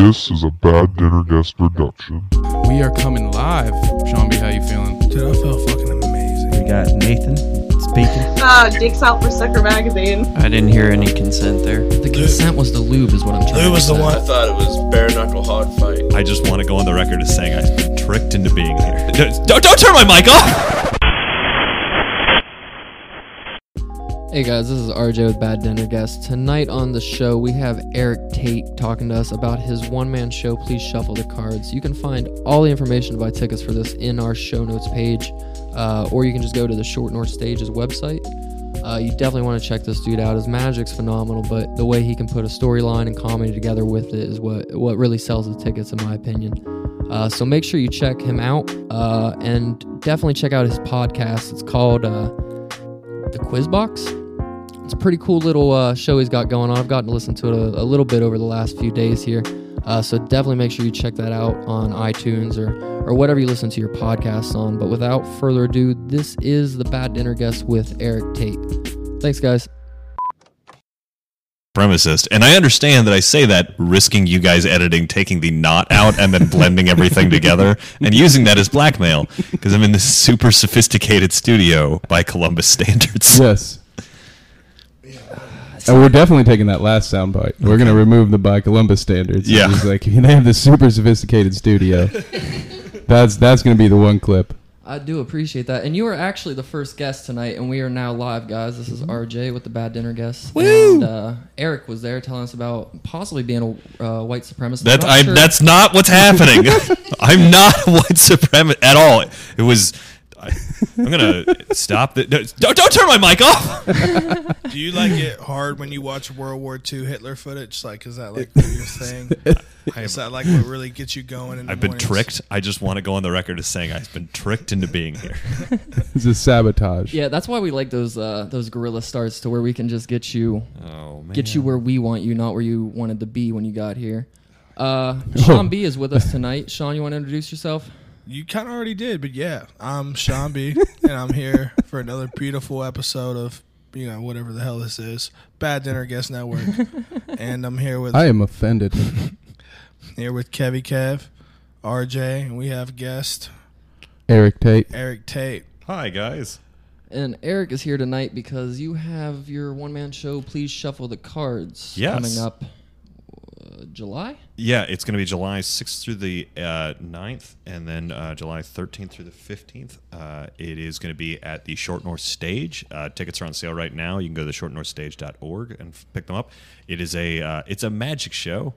This is a Bad Dinner Guest production. We are coming live. Sean B, how you feeling? Dude, I feel fucking amazing. We got Nathan speaking. Ah, Dicks Out for Sucker magazine. I didn't hear any consent there. The consent was the lube, is what I'm trying to Lou was to the say. one. I thought it was bare knuckle hard fight. I just want to go on the record as saying I've been tricked into being here. Don't, don't, don't turn my mic off! Hey guys, this is RJ with Bad Dinner Guest. Tonight on the show, we have Eric Tate talking to us about his one man show, Please Shuffle the Cards. You can find all the information to buy tickets for this in our show notes page, uh, or you can just go to the Short North Stage's website. Uh, you definitely want to check this dude out. His magic's phenomenal, but the way he can put a storyline and comedy together with it is what, what really sells the tickets, in my opinion. Uh, so make sure you check him out uh, and definitely check out his podcast. It's called uh, The Quiz Box. It's a pretty cool little uh, show he's got going on. I've gotten to listen to it a, a little bit over the last few days here. Uh, so definitely make sure you check that out on iTunes or, or whatever you listen to your podcasts on. But without further ado, this is the Bad Dinner Guest with Eric Tate. Thanks, guys. Premicist. And I understand that I say that risking you guys editing, taking the knot out, and then blending everything together and using that as blackmail because I'm in this super sophisticated studio by Columbus standards. Yes. And we're definitely taking that last soundbite. We're gonna remove the by Columbus standards. Yeah. It's like they have this super sophisticated studio. that's that's gonna be the one clip. I do appreciate that. And you are actually the first guest tonight, and we are now live, guys. This is RJ with the Bad Dinner Guest. Woo! And uh, Eric was there telling us about possibly being a uh, white supremacist. That I'm not I sure- that's not what's happening. I'm not a white supremacist at all. It was. I, I'm gonna stop. The, no, don't don't turn my mic off. Do you like it hard when you watch World War II Hitler footage? Like, is that like your thing? I Is am, that like what really gets you going? In I've been mornings? tricked. I just want to go on the record as saying I've been tricked into being here. It's a sabotage. Yeah, that's why we like those uh, those gorilla starts to where we can just get you Oh man. get you where we want you, not where you wanted to be when you got here. Uh, Sean B is with us tonight. Sean, you want to introduce yourself? You kind of already did, but yeah, I'm Sean B, and I'm here for another beautiful episode of you know whatever the hell this is, Bad Dinner Guest Network, and I'm here with I am offended. here with Kevy Kev, RJ, and we have guest Eric Tate. Eric Tate. Hi guys. And Eric is here tonight because you have your one man show. Please shuffle the cards. Yes. coming up July. Yeah, it's going to be July 6th through the uh, 9th, and then uh, July 13th through the 15th. Uh, it is going to be at the Short North Stage. Uh, tickets are on sale right now. You can go to shortnorthstage.org and f- pick them up. It is a uh, it's a magic show.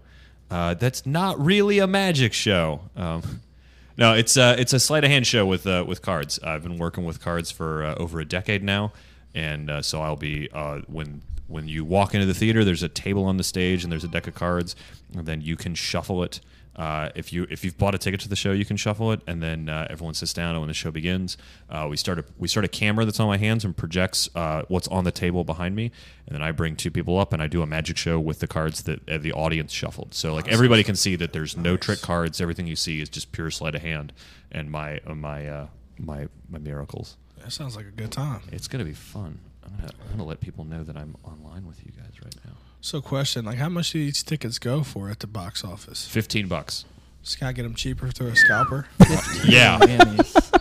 Uh, that's not really a magic show. Um, no, it's it's a sleight of hand show with with cards. I've been working with cards for over a decade now, and so I'll be when when you walk into the theater, there's a table on the stage and there's a deck of cards, and then you can shuffle it. Uh, if you if you've bought a ticket to the show, you can shuffle it, and then uh, everyone sits down. And when the show begins, uh, we start a we start a camera that's on my hands and projects uh, what's on the table behind me, and then I bring two people up and I do a magic show with the cards that uh, the audience shuffled. So like everybody can see that there's no trick cards. Everything you see is just pure sleight of hand and my uh, my uh, my my miracles. That sounds like a good time. It's gonna be fun. I'm gonna, I'm gonna let people know that I'm online with you guys right now. So, question: Like, how much do these tickets go for at the box office? Fifteen bucks. Just gotta get them cheaper through a scalper. Yeah.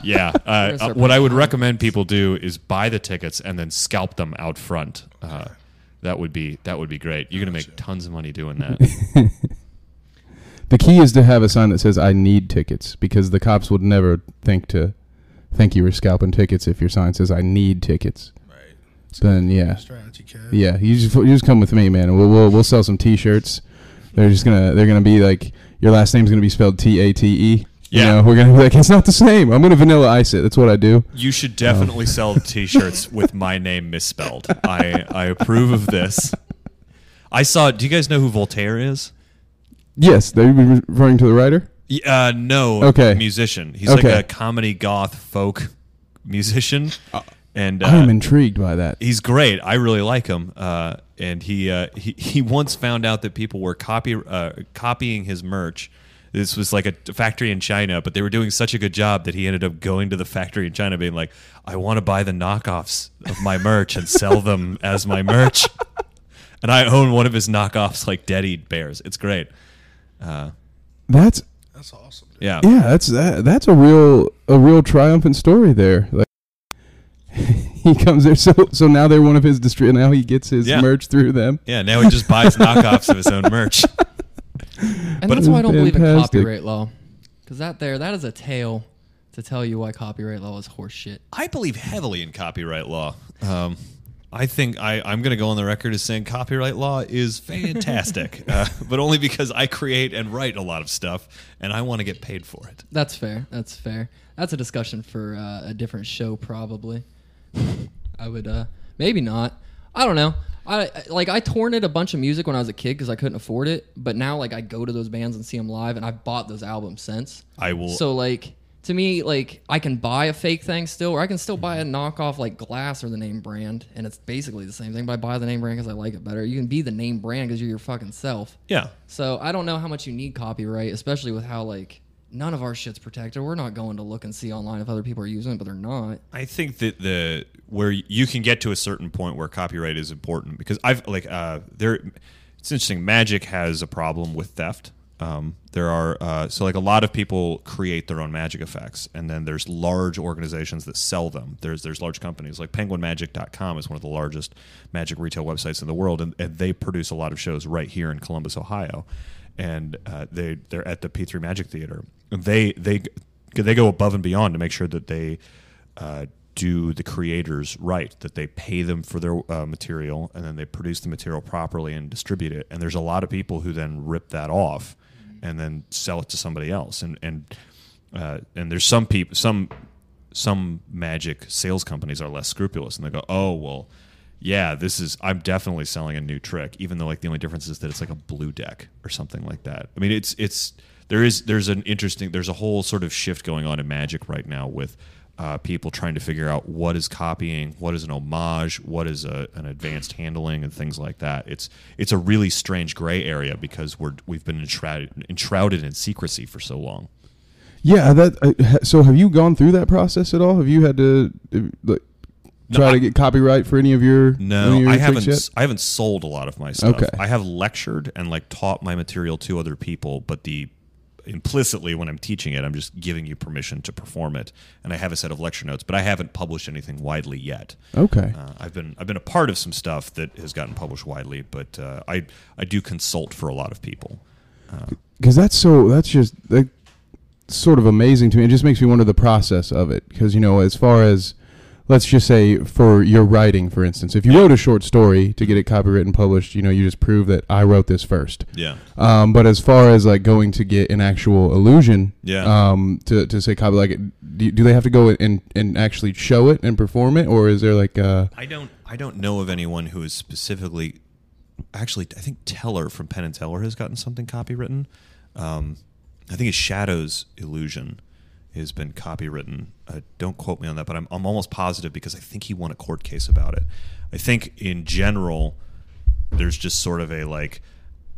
Yeah. Uh, uh, what I would recommend people do is buy the tickets and then scalp them out front. Uh, that would be that would be great. You're gonna make tons of money doing that. The key is to have a sign that says "I need tickets" because the cops would never think to think you were scalping tickets if your sign says "I need tickets." Right. Then yeah, Strategy, Kev. yeah, you just you just come with me, man. We'll we'll, we'll sell some T-shirts. They're just gonna they're gonna be like your last name's gonna be spelled T A T E. You Yeah. know, we're gonna be like it's not the same. I'm gonna vanilla ice it. That's what I do. You should definitely sell T-shirts with my name misspelled. I I approve of this. I saw. Do you guys know who Voltaire is? Yes, they're referring to the writer. Y- Uh, no. Okay. Musician. He's like a comedy goth folk musician, and uh, I am intrigued by that. he's great. I really like him. Uh, and he, uh, he he once found out that people were copy uh, copying his merch. This was like a factory in China, but they were doing such a good job that he ended up going to the factory in China, being like, "I want to buy the knockoffs of my merch and sell them as my merch." And I own one of his knockoffs, like Deady Bears. It's great. Uh, That's That's awesome. dude. yeah. yeah, that's that, that's a real a real triumphant story there. Like he comes there, so so now they're one of his distri- Now he gets his Yeah. merch through them. Yeah, now he just buys knockoffs of his own merch. And But- that's why I don't believe in Fantastic. copyright law. Because that there, that is a tale to tell you why copyright law is horseshit. I believe heavily in copyright law. Um, I think I, I'm going to go on the record as saying copyright law is fantastic, uh, but only because I create and write a lot of stuff, and I want to get paid for it. That's fair. That's fair. That's a discussion for uh, a different show, probably. I would, uh, maybe not. I don't know. I I- like I torrented a bunch of music when I was a kid because I couldn't afford it. But now, like, I go to those bands and see them live, and I've bought those albums since. I will. So, like, to me, like, I can buy a fake thing still, or I can still buy a knockoff like Glass or the name brand, and it's basically the same thing. But I buy the name brand because I like it better. You can be the name brand because you're your fucking self. yeah, So I don't know how much you need copyright, especially with how like none of our shit's protected. We're not going to look and see online if other people are using it, but they're not. I think that the where you can get to a certain point where copyright is important because I've like uh, there. It's interesting. Magic has a problem with theft. Um, there are uh, so like a lot of people create their own magic effects, and then there's large organizations that sell them. There's there's large companies like PenguinMagic.com is one of the largest magic retail websites in the world, and, and they produce a lot of shows right here in Columbus, Ohio, and uh, they they're at the P3 Magic Theater. They they they go above and beyond to make sure that they uh, do the creators right, that they pay them for their uh, material and then they produce the material properly and distribute it. And there's a lot of people who then rip that off and then sell it to somebody else. And and uh, and there's some people, some some magic sales companies are less scrupulous and they go, oh well. Yeah, this is. I'm definitely selling a new trick, even though like the only difference is that it's like a blue deck or something like that. I mean, it's it's there is there's an interesting there's a whole sort of shift going on in magic right now with uh, people trying to figure out what is copying, what is an homage, what is a, an advanced handling, and things like that. It's it's a really strange gray area because we're we've been enshrouded, enshrouded in secrecy for so long. Yeah, that. So have you gone through that process at all? Have you had to like try I- to get copyright for any of your any of No, your I haven't. yet? I haven't sold a lot of my stuff. Okay. I have lectured and like taught my material to other people, but the implicitly when I'm teaching it, I'm just giving you permission to perform it, and I have a set of lecture notes, but I haven't published anything widely yet. Okay. Uh, I've been I've been a part of some stuff that has gotten published widely, but uh, I I do consult for a lot of people. because that's so that's just like sort of amazing to me. It just makes me wonder the process of it. Because you know, as far as let's just say for your writing, for instance, if you wrote a short story to get it copywritten and published, you know, you just prove that I wrote this first. Yeah. Um, but as far as like going to get an actual illusion, Yeah. um, to, to say copy, like, do, do they have to go and, and actually show it and perform it, or is there like uh I don't I don't know of anyone who is specifically actually I think Teller from Penn and Teller has gotten something copywritten. Um, I think it's Shadows Illusion has been copywritten. Uh, don't quote me on that, but I'm I'm almost positive because I think he won a court case about it. I think in general there's just sort of a like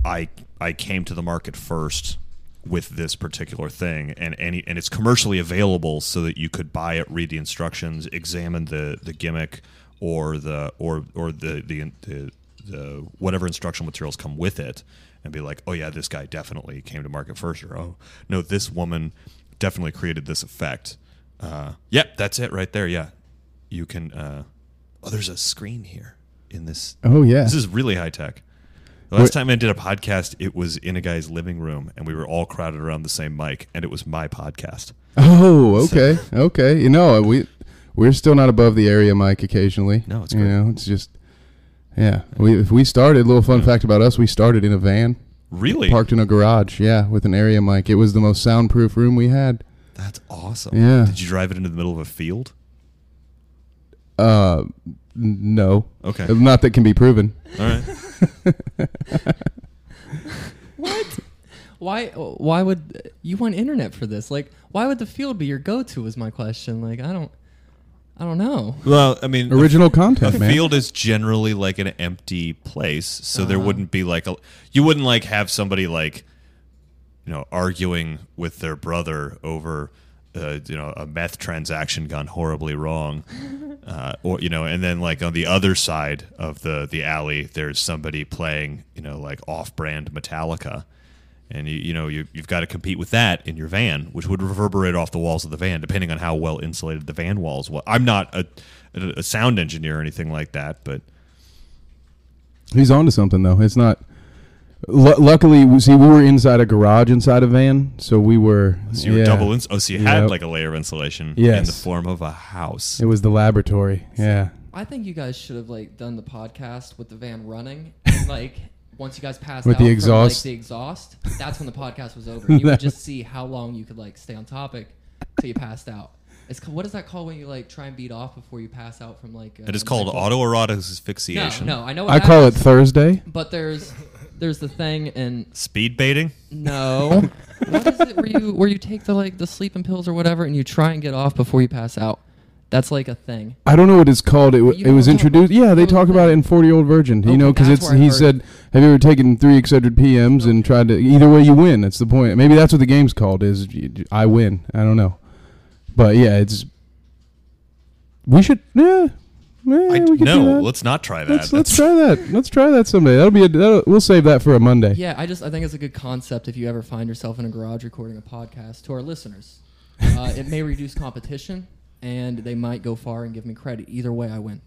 I I came to the market first with this particular thing and any and it's commercially available so that you could buy it, read the instructions, examine the the gimmick or the or or the the the, the whatever instructional materials come with it and be like, "Oh yeah, this guy definitely came to market first, or "Oh, no, this woman definitely created this effect." Uh, yep, that's it right there. Yeah. You can uh, Oh, there's a screen here in this oh yeah, this is really high tech. The last time I did a podcast, it was in a guy's living room, and we were all crowded around the same mic, and it was my podcast. Oh, okay, okay. You know, we we're still not above the area mic occasionally. No, it's you know, it's just yeah. We if we started. Little fun fact about us: we started in a van Really? parked in a garage. Yeah, with an area mic. It was the most soundproof room we had. That's awesome. Yeah. Did you drive it into the middle of a field? Uh, n- no, Okay. not that can be proven. All right. What? Why? Why would you want internet for this? Like, why would the field be your go-to? Is my question. Like, I don't, I don't know. Well, I mean, Original a content, man. field is generally like an empty place, so there wouldn't be like a you wouldn't like have somebody like you know arguing with their brother over uh, you know a meth transaction gone horribly wrong, uh, or you know, and then like on the other side of the the alley, there's somebody playing you know like off-brand Metallica. And you, you know you, you've got to compete with that in your van, which would reverberate off the walls of the van, depending on how well insulated the van walls. were I'm not a, a, a sound engineer or anything like that, but He's onto something though. It's not. Lu luckily, we- see, we were inside a garage inside a van, so we were. so you were double. Ins- oh, so you had Yep. like a layer of insulation in the form of a house. It was the laboratory. Yeah. I think you guys should have like done the podcast with the van running. And, like once you guys passed With out the from, exhaust. like the exhaust, that's when the podcast was over. You would just see how long you could like stay on topic till you passed out. It's ca- what is that called when you like try and beat off before you pass out from like? Uh, It is called autoerotic asphyxiation. no, I know. What I call it Thursday. But there's there's the thing and Speed baiting. no. what is it where you where you take the like the sleeping pills or whatever and you try and get off before you pass out? That's like a thing. I don't know what it's called. It, w- it was what I'm talking introduced. Yeah, they talk about it in Forty Year Old Virgin. you Okay, know, because that's it's where I he heard said, "Have you ever taken three Excedrin PMs and tried to? Either way, you win. That's the point. Maybe that's what the game's called. Is I win? I don't know, but yeah, it's. We should. Yeah. yeah I, we could do no, that. let's not try that. Let's, let's try that. Let's try that someday. That'll be a. That'll, we'll save that for a Monday. Yeah, I just I think it's a good concept if you ever find yourself in a garage recording a podcast to our listeners. Uh, it may reduce competition, and they might go far and give me credit. Either way, I win.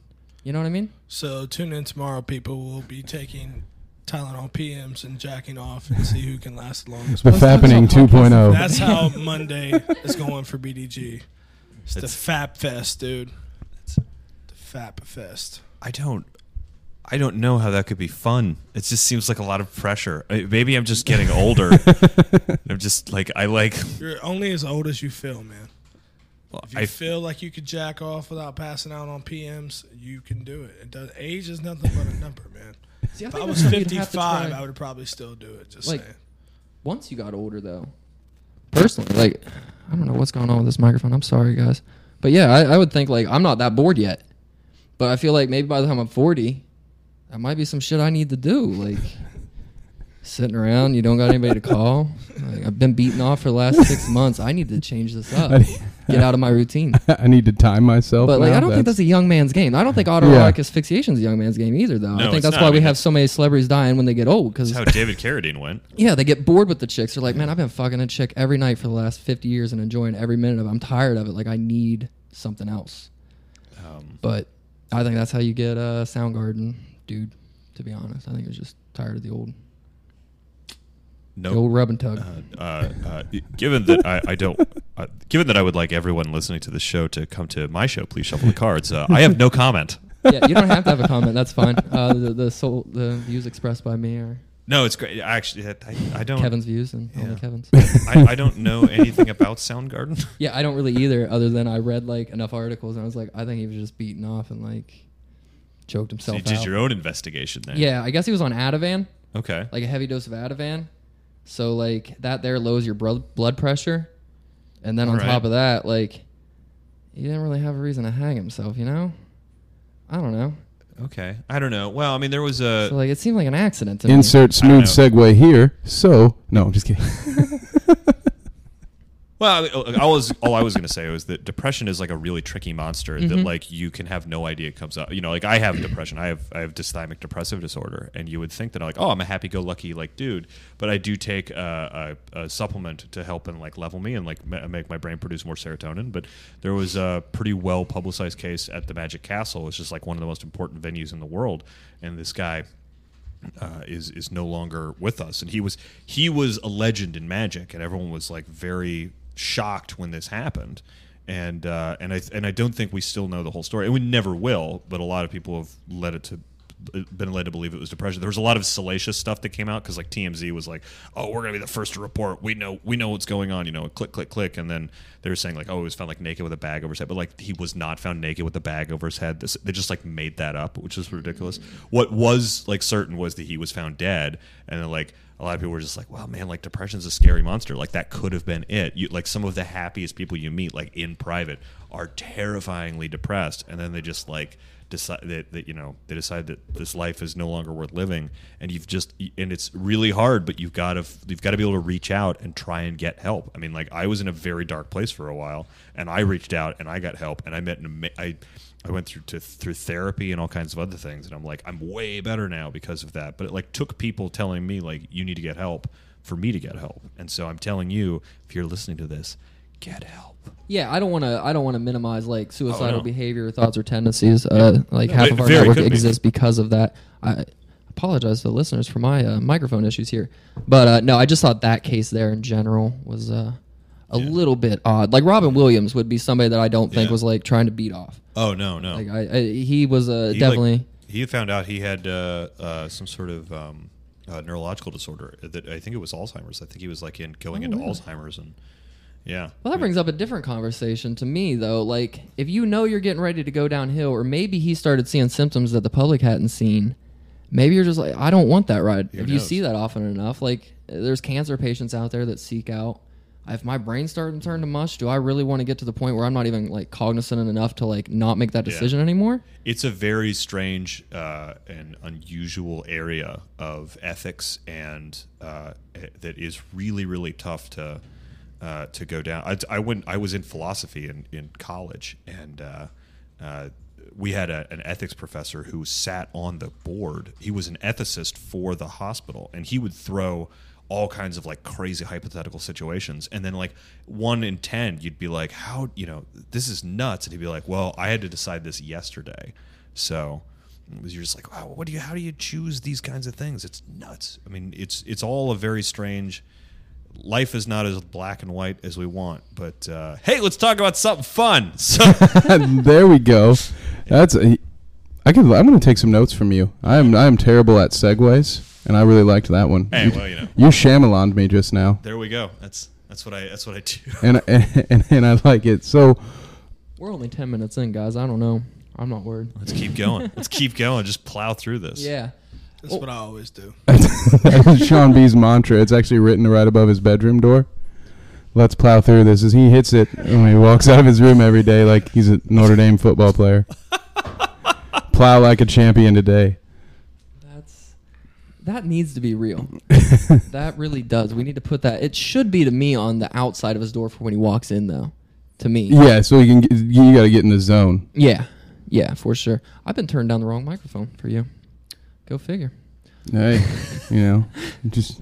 You know what I mean? So tune in tomorrow. People We'll be taking Tylenol PMs and jacking off and see who can last the longest. The Fappening 2.0. That's how Monday is going for BDG. It's the Fap Fest, dude. It's the Fap Fest. I don't. I don't know how that could be fun. It just seems like a lot of pressure. Maybe I'm just getting older. I'm just like I like. You're only as old as you feel, man. Well, If you I feel like you could jack off without passing out on PMs, you can do it. It does. Age is nothing but a number, man. See, I If I was that's what you'd have to 55. I would probably still do it. Just Like- saying. Once you got older, though, personally, like I don't know what's going on with this microphone. I'm sorry, guys, but yeah, I, I would think like I'm not that bored yet, but I feel like maybe by the time I'm 40, that might be some shit I need to do, like. Sitting around, you don't got anybody to call. Like, I've been beaten off for the last six months. I need to change this up. Get out of my routine. I need to time myself. But like, now. I don't think that's a young man's game. I don't think autoerotic asphyxiation is a young man's game either, though. No, I think that's not. why I we have so many celebrities dying when they get old. Because how David Carradine went. yeah, they get bored with the chicks. They're like, man, I've been fucking a chick every night for the last 50 years and enjoying every minute of it. I'm tired of it. Like, I need something else. Um, But I think that's how you get a Soundgarden, dude. To be honest, I think it was just tired of the old, the no. old rub and tug. Uh, uh, uh, given that I, I don't, uh, given that I would like everyone listening to the show to come to my show, please shuffle the cards. Uh, I have no comment. yeah, you don't have to have a comment. That's fine. Uh, the the soul, the views expressed by me are No, it's great. Actually, I, I don't. Kevin's views and only Kevin's. I, I don't know anything about Soundgarden. Yeah, I don't really either. Other than I read like enough articles and I was like, I think he was just beaten off and like choked So himself you did out. your own investigation there. yeah, I guess he was on Ativan, Okay. like a heavy dose of Ativan. So like that there lowers your blood blood pressure, and then on Alright. top of that, like he didn't really have a reason to hang himself. You know, I don't know. Okay. I don't know. Well, I mean, there was a. So like it seemed like an accident to me. Insert I smooth segue here. So no, I'm just kidding. Well, I, was all I was going to say was that depression is like a really tricky monster that like you can have no idea it comes up. You know, like I have depression. I have I have dysthymic depressive disorder, and you would think that I'm like, oh, I'm a happy-go-lucky like dude, but I do take a, a, a supplement to help and like level me and like ma- make my brain produce more serotonin. But there was a pretty well publicized case at the Magic Castle, which is like one of the most important venues in the world, and this guy uh, is is no longer with us, and he was he was a legend in Magic, and everyone was like very shocked when this happened, and uh, and I and I don't think we still know the whole story, and we never will. But a lot of people have led it to been led to believe it was depression. There was a lot of salacious stuff that came out because like TMZ was like, "Oh, we're gonna be the first to report. We know we know what's going on." You know, click click click, and then they were saying like, "Oh, he was found like naked with a bag over his head," but like he was not found naked with a bag over his head. This, they just like made that up, which is ridiculous. What was like certain was that he was found dead, and then like a lot of people were just like, "Wow, man, like depression's a scary monster. Like that could have been it." You like some of the happiest people you meet, like in private, are terrifyingly depressed, and then they just like decide that, that you know they decide that this life is no longer worth living. And you've just and it's really hard but you've got to you've got to be able to reach out and try and get help. I mean like i was in a very dark place for a while and i reached out and i got help and i met an i i went through to through therapy and all kinds of other things and i'm like i'm way better now because of that. But it like took people telling me like you need to get help for me to get help. And so I'm telling you, if you're listening to this, get help. Yeah, I don't want to. I don't want to minimize like suicidal Oh, no. behavior, thoughts, or tendencies. Uh, like No, half it of our very network could be. exists because of that. I apologize to the listeners for my uh, microphone issues here, but uh, no, I just thought that case there in general was uh, a little bit odd. Like Robin Williams would be somebody that I don't think Yeah. was like trying to beat off. Oh no, no. Like I, I he was uh, He, like, definitely. he found out he had uh, uh, some sort of um, uh, neurological disorder. That I think it was Alzheimer's. I think he was like in going into Alzheimer's and yeah. Well, that brings up a different conversation to me, though. Like, if you know you're getting ready to go downhill, or maybe he started seeing symptoms that the public hadn't seen, maybe you're just like, I don't want that ride. Who if you knows? see that often enough, like, there's cancer patients out there that seek out. If my brain's starting to turn to mush, do I really want to get to the point where I'm not even like cognizant enough to like not make that Yeah. decision anymore? It's a very strange uh, and unusual area of ethics, and uh, eh, that is really, really tough to uh, to go down. I, I went. I was in philosophy in, in college, and uh, uh, we had a, an ethics professor who sat on the board. He was an ethicist for the hospital, and he would throw all kinds of like crazy hypothetical situations and then like one in ten you'd be like how you know this is nuts and he'd be like well i had to decide this yesterday so it was- you're just like wow what do you how do you choose these kinds of things it's nuts i mean it's it's all a very strange life is not as black and white as we want but uh, hey let's talk about something fun so there we go. That's a, I could. I'm going to take some notes from you. I am. I am terrible at segues, and I really liked that one. Hey, you, well, you know. you Shyamalan'd me just now, there we go that's that's what i that's what i do and and, and I like it. So We're only 10 minutes in, guys. I don't know. I'm not worried. let's keep going let's keep going just plow through this Yeah. That's what I always do. That's Sean B's mantra. It's actually written right above his bedroom door. Let's plow through this as he hits it when he walks out of his room every day like he's a Notre Dame football player. plow like a champion today. That's that needs to be real. that really does. We need to put that. It should be to me on the outside of his door for when he walks in, though. To me, Yeah, so you can get, you got to get in the zone. yeah, yeah, for sure. I've been turned down the wrong microphone for you. Go figure. Hey, you know, just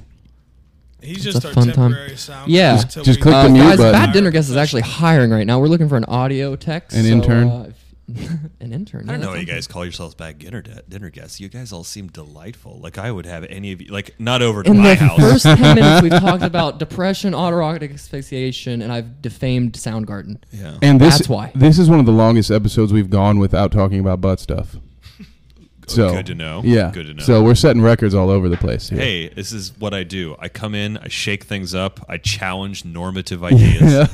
He's It's just a our fun time. temporary sound. Yeah. guy Just- till just we- click the Uh, mute guys, button. Bad Dinner Guest is actually hiring right now. We're looking for an audio tech. An so, intern? uh, if- an intern. I don't yeah, know why you that's guys call yourselves bad dinner dinner guests. You guys all seem delightful. Like I would have any of you. Like not over to In my the house. first 10 minutes, we've talked about depression, autoerotic asphyxiation, and I've defamed Soundgarden. yeah. and this That's why. this is one of the longest episodes we've gone without talking about butt stuff. So good to know. Yeah, Good to know. So we're setting records all over the place. Here. hey, this is what I do. I come in, I shake things up, I challenge normative ideas.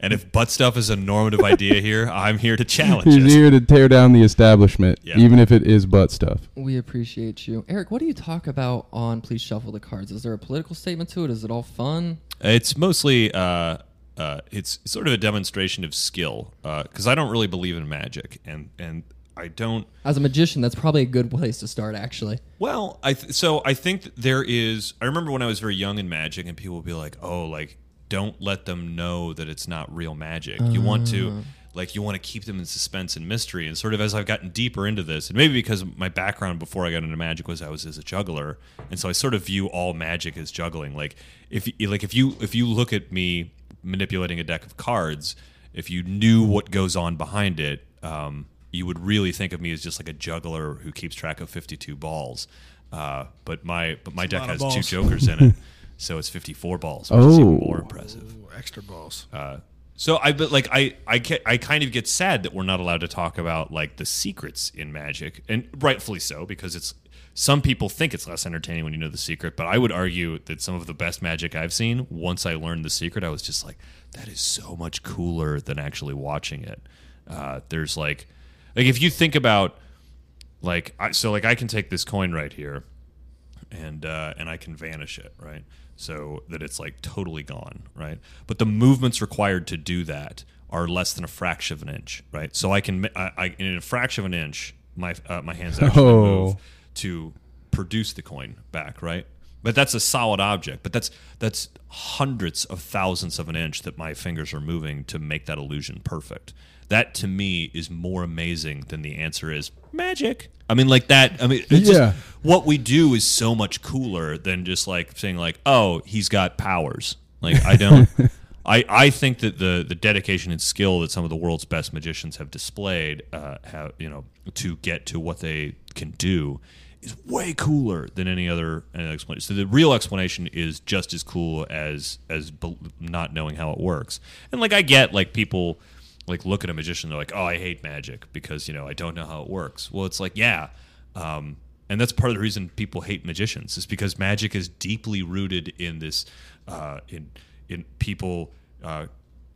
and if butt stuff is a normative idea here, I'm here to challenge He's it. here to tear down the establishment, Yeah. even if it is butt stuff. We appreciate you. Eric, what do you talk about on Please Shuffle the Cards? Is there a political statement to it? Is it all fun? It's mostly uh, uh, it's sort of a demonstration of skill because I don't really believe in magic, and and I don't. As a magician, that's probably a good place to start, actually. Well, I th- so I think there is. I remember when I was very young in magic, and people would be like, "Oh, like don't let them know that it's not real magic. You want to." Like you want to keep them in suspense and mystery, and sort of as I've gotten deeper into this, and maybe because my background before I got into magic was I was as a juggler, and so I sort of view all magic as juggling. Like if like if you if you look at me manipulating a deck of cards, if you knew what goes on behind it, um, you would really think of me as just like a juggler who keeps track of 52 balls. Uh, but my but my It's deck lot of has two jokers in it, so it's 54 balls, which is even Oh. more impressive. Ooh, extra balls. Uh, so I but like I I I kind of get sad that we're not allowed to talk about like the secrets in magic, and rightfully so because it's some people think it's less entertaining when you know the secret, but I would argue that some of the best magic I've seen, once I learned the secret, I was just like, that is so much cooler than actually watching it. Uh, there's like, like if you think about, like, I, so like I can take this coin right here, and uh, and I can vanish it, right? So that it's like totally gone, right? But the movements required to do that are less than a fraction of an inch, right? So I can, I, I in a fraction of an inch, my uh, my hands actually Oh. move to produce the coin back, right? But that's a solid object. But that's that's hundreds of thousands of an inch that my fingers are moving to make that illusion perfect. That to me is more amazing than the answer is magic. I mean, like that. I mean, it's Yeah. just, what we do is so much cooler than just like saying like, oh, he's got powers. Like I don't. I, I think that the, the dedication and skill that some of the world's best magicians have displayed, uh, have you know, to get to what they can do, is way cooler than any other any explanation. So the real explanation is just as cool as as not knowing how it works. And like I get like people like look at a magician, they're like, oh, I hate magic because you know I don't know how it works. Well, it's like yeah. Um, and that's part of the reason people hate magicians is because magic is deeply rooted in this uh, in in people uh,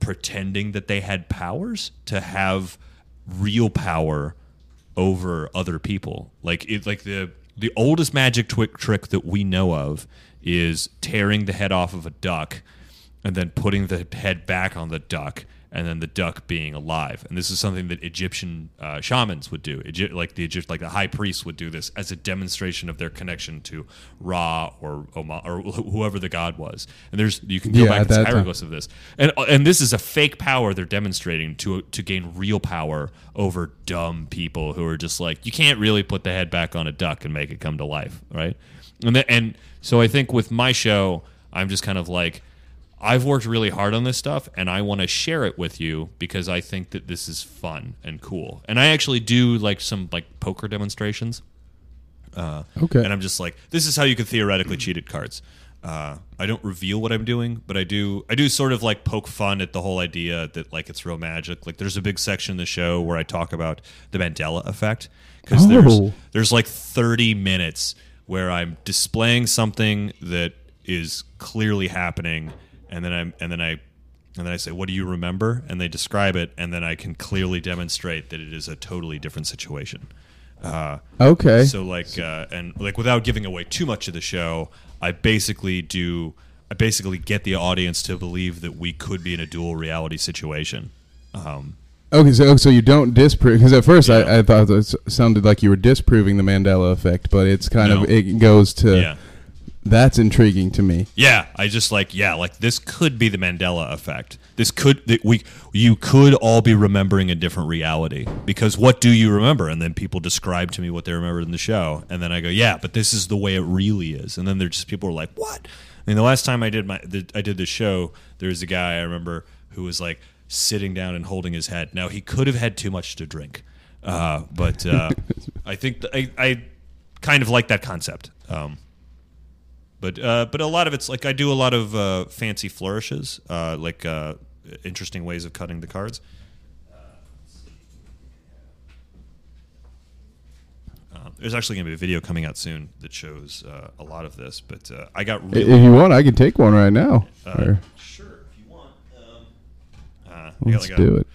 pretending that they had powers to have real power over other people. Like it, like the the oldest magic twi- trick that we know of is tearing the head off of a duck and then putting the head back on the duck and then the duck being alive. And this is something that Egyptian uh, shamans would do. Egy- like the Egypt, like the high priests would do this as a demonstration of their connection to Ra or Oma or wh- whoever the god was. And there's you can go Yeah, back to that hieroglyphs of this. And and this is a fake power they're demonstrating to to gain real power over dumb people who are just like you can't really put the head back on a duck and make it come to life, right? And then, and so I think with my show, I'm just kind of like I've worked really hard on this stuff and I want to share it with you because I think that this is fun and cool. And I actually do like some like poker demonstrations. Uh, Okay. And I'm just like, this is how you can theoretically cheat at cards. Uh, I don't reveal what I'm doing, but I do. I do sort of like poke fun at the whole idea that like it's real magic. Like there's a big section in the show where I talk about the Mandela effect because there's Oh. there's like 30 minutes where I'm displaying something that is clearly happening, and then I'm and then I and then I say, "What do you remember?" And they describe it, and then I can clearly demonstrate that it is a totally different situation. Uh, Okay. so like, uh, and like without giving away too much of the show, I basically do. I basically get the audience to believe that we could be in a dual reality situation. Um, Okay, so so you don't disprove because at first Yeah. I, I thought it sounded like you were disproving the Mandela effect, but it's kind No. of it goes to yeah. That's intriguing to me. Yeah, I just like yeah, like this could be the Mandela effect. This could that we you could all be remembering a different reality because what do you remember? And then people describe to me what they remembered in the show, and then I go, yeah, but this is the way it really is. And then there's just people are like, what? I mean, the last time I did my the, I did the show, there was a guy I remember who was like sitting down and holding his head. Now he could have had too much to drink, uh, but uh, I think th- I I kind of like that concept. Um, but uh, but a lot of it's like I do a lot of uh, fancy flourishes, uh, like uh, interesting ways of cutting the cards. Uh, there's actually going to be a video coming out soon that shows uh, a lot of this, but uh, I got really If you want, I can take one right now. Or- sure if you want. Um, uh, I got let's like a- do it.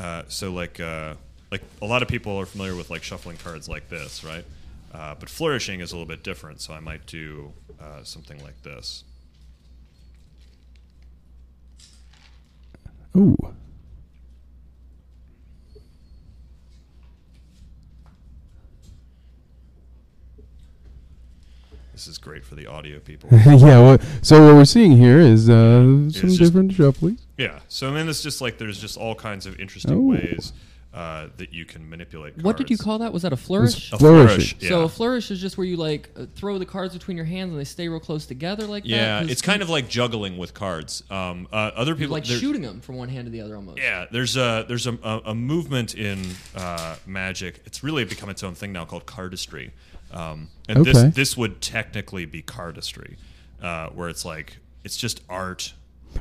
uh, so like uh, like a lot of people are familiar with like shuffling cards like this, right? Uh, but flourishing is a little bit different, so I might do uh, something like this. Ooh. This is great for the audio people. yeah. Well, so what we're seeing here is uh, some just- different shufflings. yeah. So I mean, it's just like there's just all kinds of interesting Oh. ways uh, that you can manipulate. Cards. What did you call that? Was that a flourish? a flourish? Yeah. So a flourish is just where you like uh, throw the cards between your hands and they stay real close together like that. yeah, 'Cause it's kind of like juggling with cards. Um, uh, other people like shooting them from one hand to the other almost. Yeah, there's a there's a, a, a movement in uh, magic. It's really become its own thing now called cardistry, um, and Okay. this this would technically be cardistry, uh, where it's like it's just art.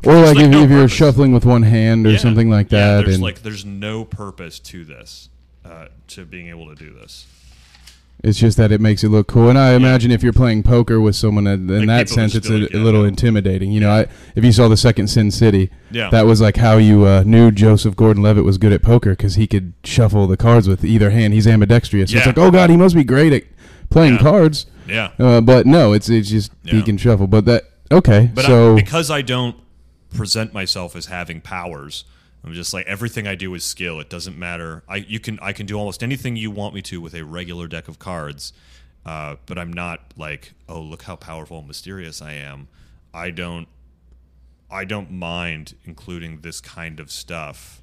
Or like, if, no if you're shuffling with one hand or Yeah. something like that. Yeah, there's and like there's no purpose to this, uh, to being able to do this. it's just that it makes it look cool. And I imagine if you're playing poker with someone, uh, in Like, that sense, it's a, like, a little intimidating. You know, I, if you saw the second Sin City, Yeah. that was like how you uh, knew Joseph Gordon-Levitt was good at poker because he could shuffle the cards with either hand. He's ambidextrous. So it's like, oh god, he must be great at playing Yeah. cards. Yeah. Uh, but no, it's it's just he can shuffle. But that okay. But so I, because I don't present myself as having powers, I'm just like everything I do is skill. It doesn't matter. I you can I can do almost anything you want me to with a regular deck of cards, uh, but I'm not like oh look how powerful and mysterious I am. I don't I don't mind including this kind of stuff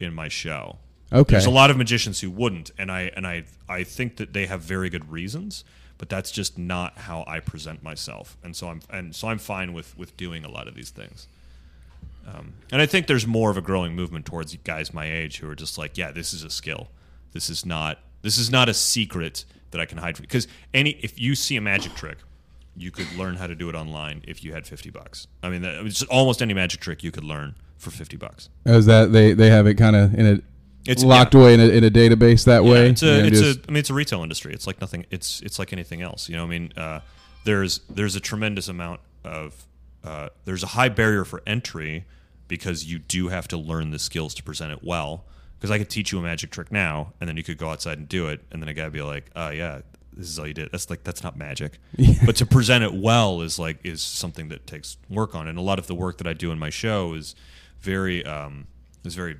in my show. okay. There's a lot of magicians who wouldn't, and I and I I think that they have very good reasons. but that's just not how I present myself, and so I'm and so I'm fine with with doing a lot of these things. Um, and I think there's more of a growing movement towards guys my age who are just like, yeah, this is a skill. This is not this is not a secret that I can hide from. Because any if you see a magic trick, you could learn how to do it online if you had fifty bucks. I mean, that, it's almost any magic trick you could learn for fifty bucks. As that they they have it kind of in a It's locked yeah. away in a, in a database that Yeah, way. it's a, it's just- a, I mean, it's a retail industry. It's like nothing. It's it's like anything else. You know, I mean, uh, there's there's a tremendous amount of uh, there's a high barrier for entry because you do have to learn the skills to present it well. Because I could teach you a magic trick now, and then you could go outside and do it, and then a guy would be like, "Oh yeah, this is all you did." That's like that's not magic. But to present it well is like is something that takes work on, and a lot of the work that I do in my show is very um, is very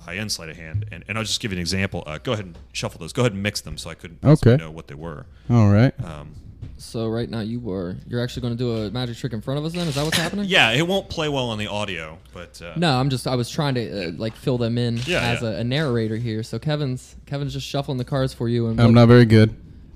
high end sleight of hand. And, and I'll just give you an example. Uh, go ahead and shuffle those. Go ahead and mix them so I couldn't Okay. know what they were. all right. Um, So right now you were you're actually going to do a magic trick in front of us. Then is that what's happening? yeah, it won't play well on the audio, but uh, No, I'm just I was trying to uh, like fill them in Yeah, as yeah. A, a narrator here. So Kevin's Kevin's just shuffling the cards for you. And I'm not very good,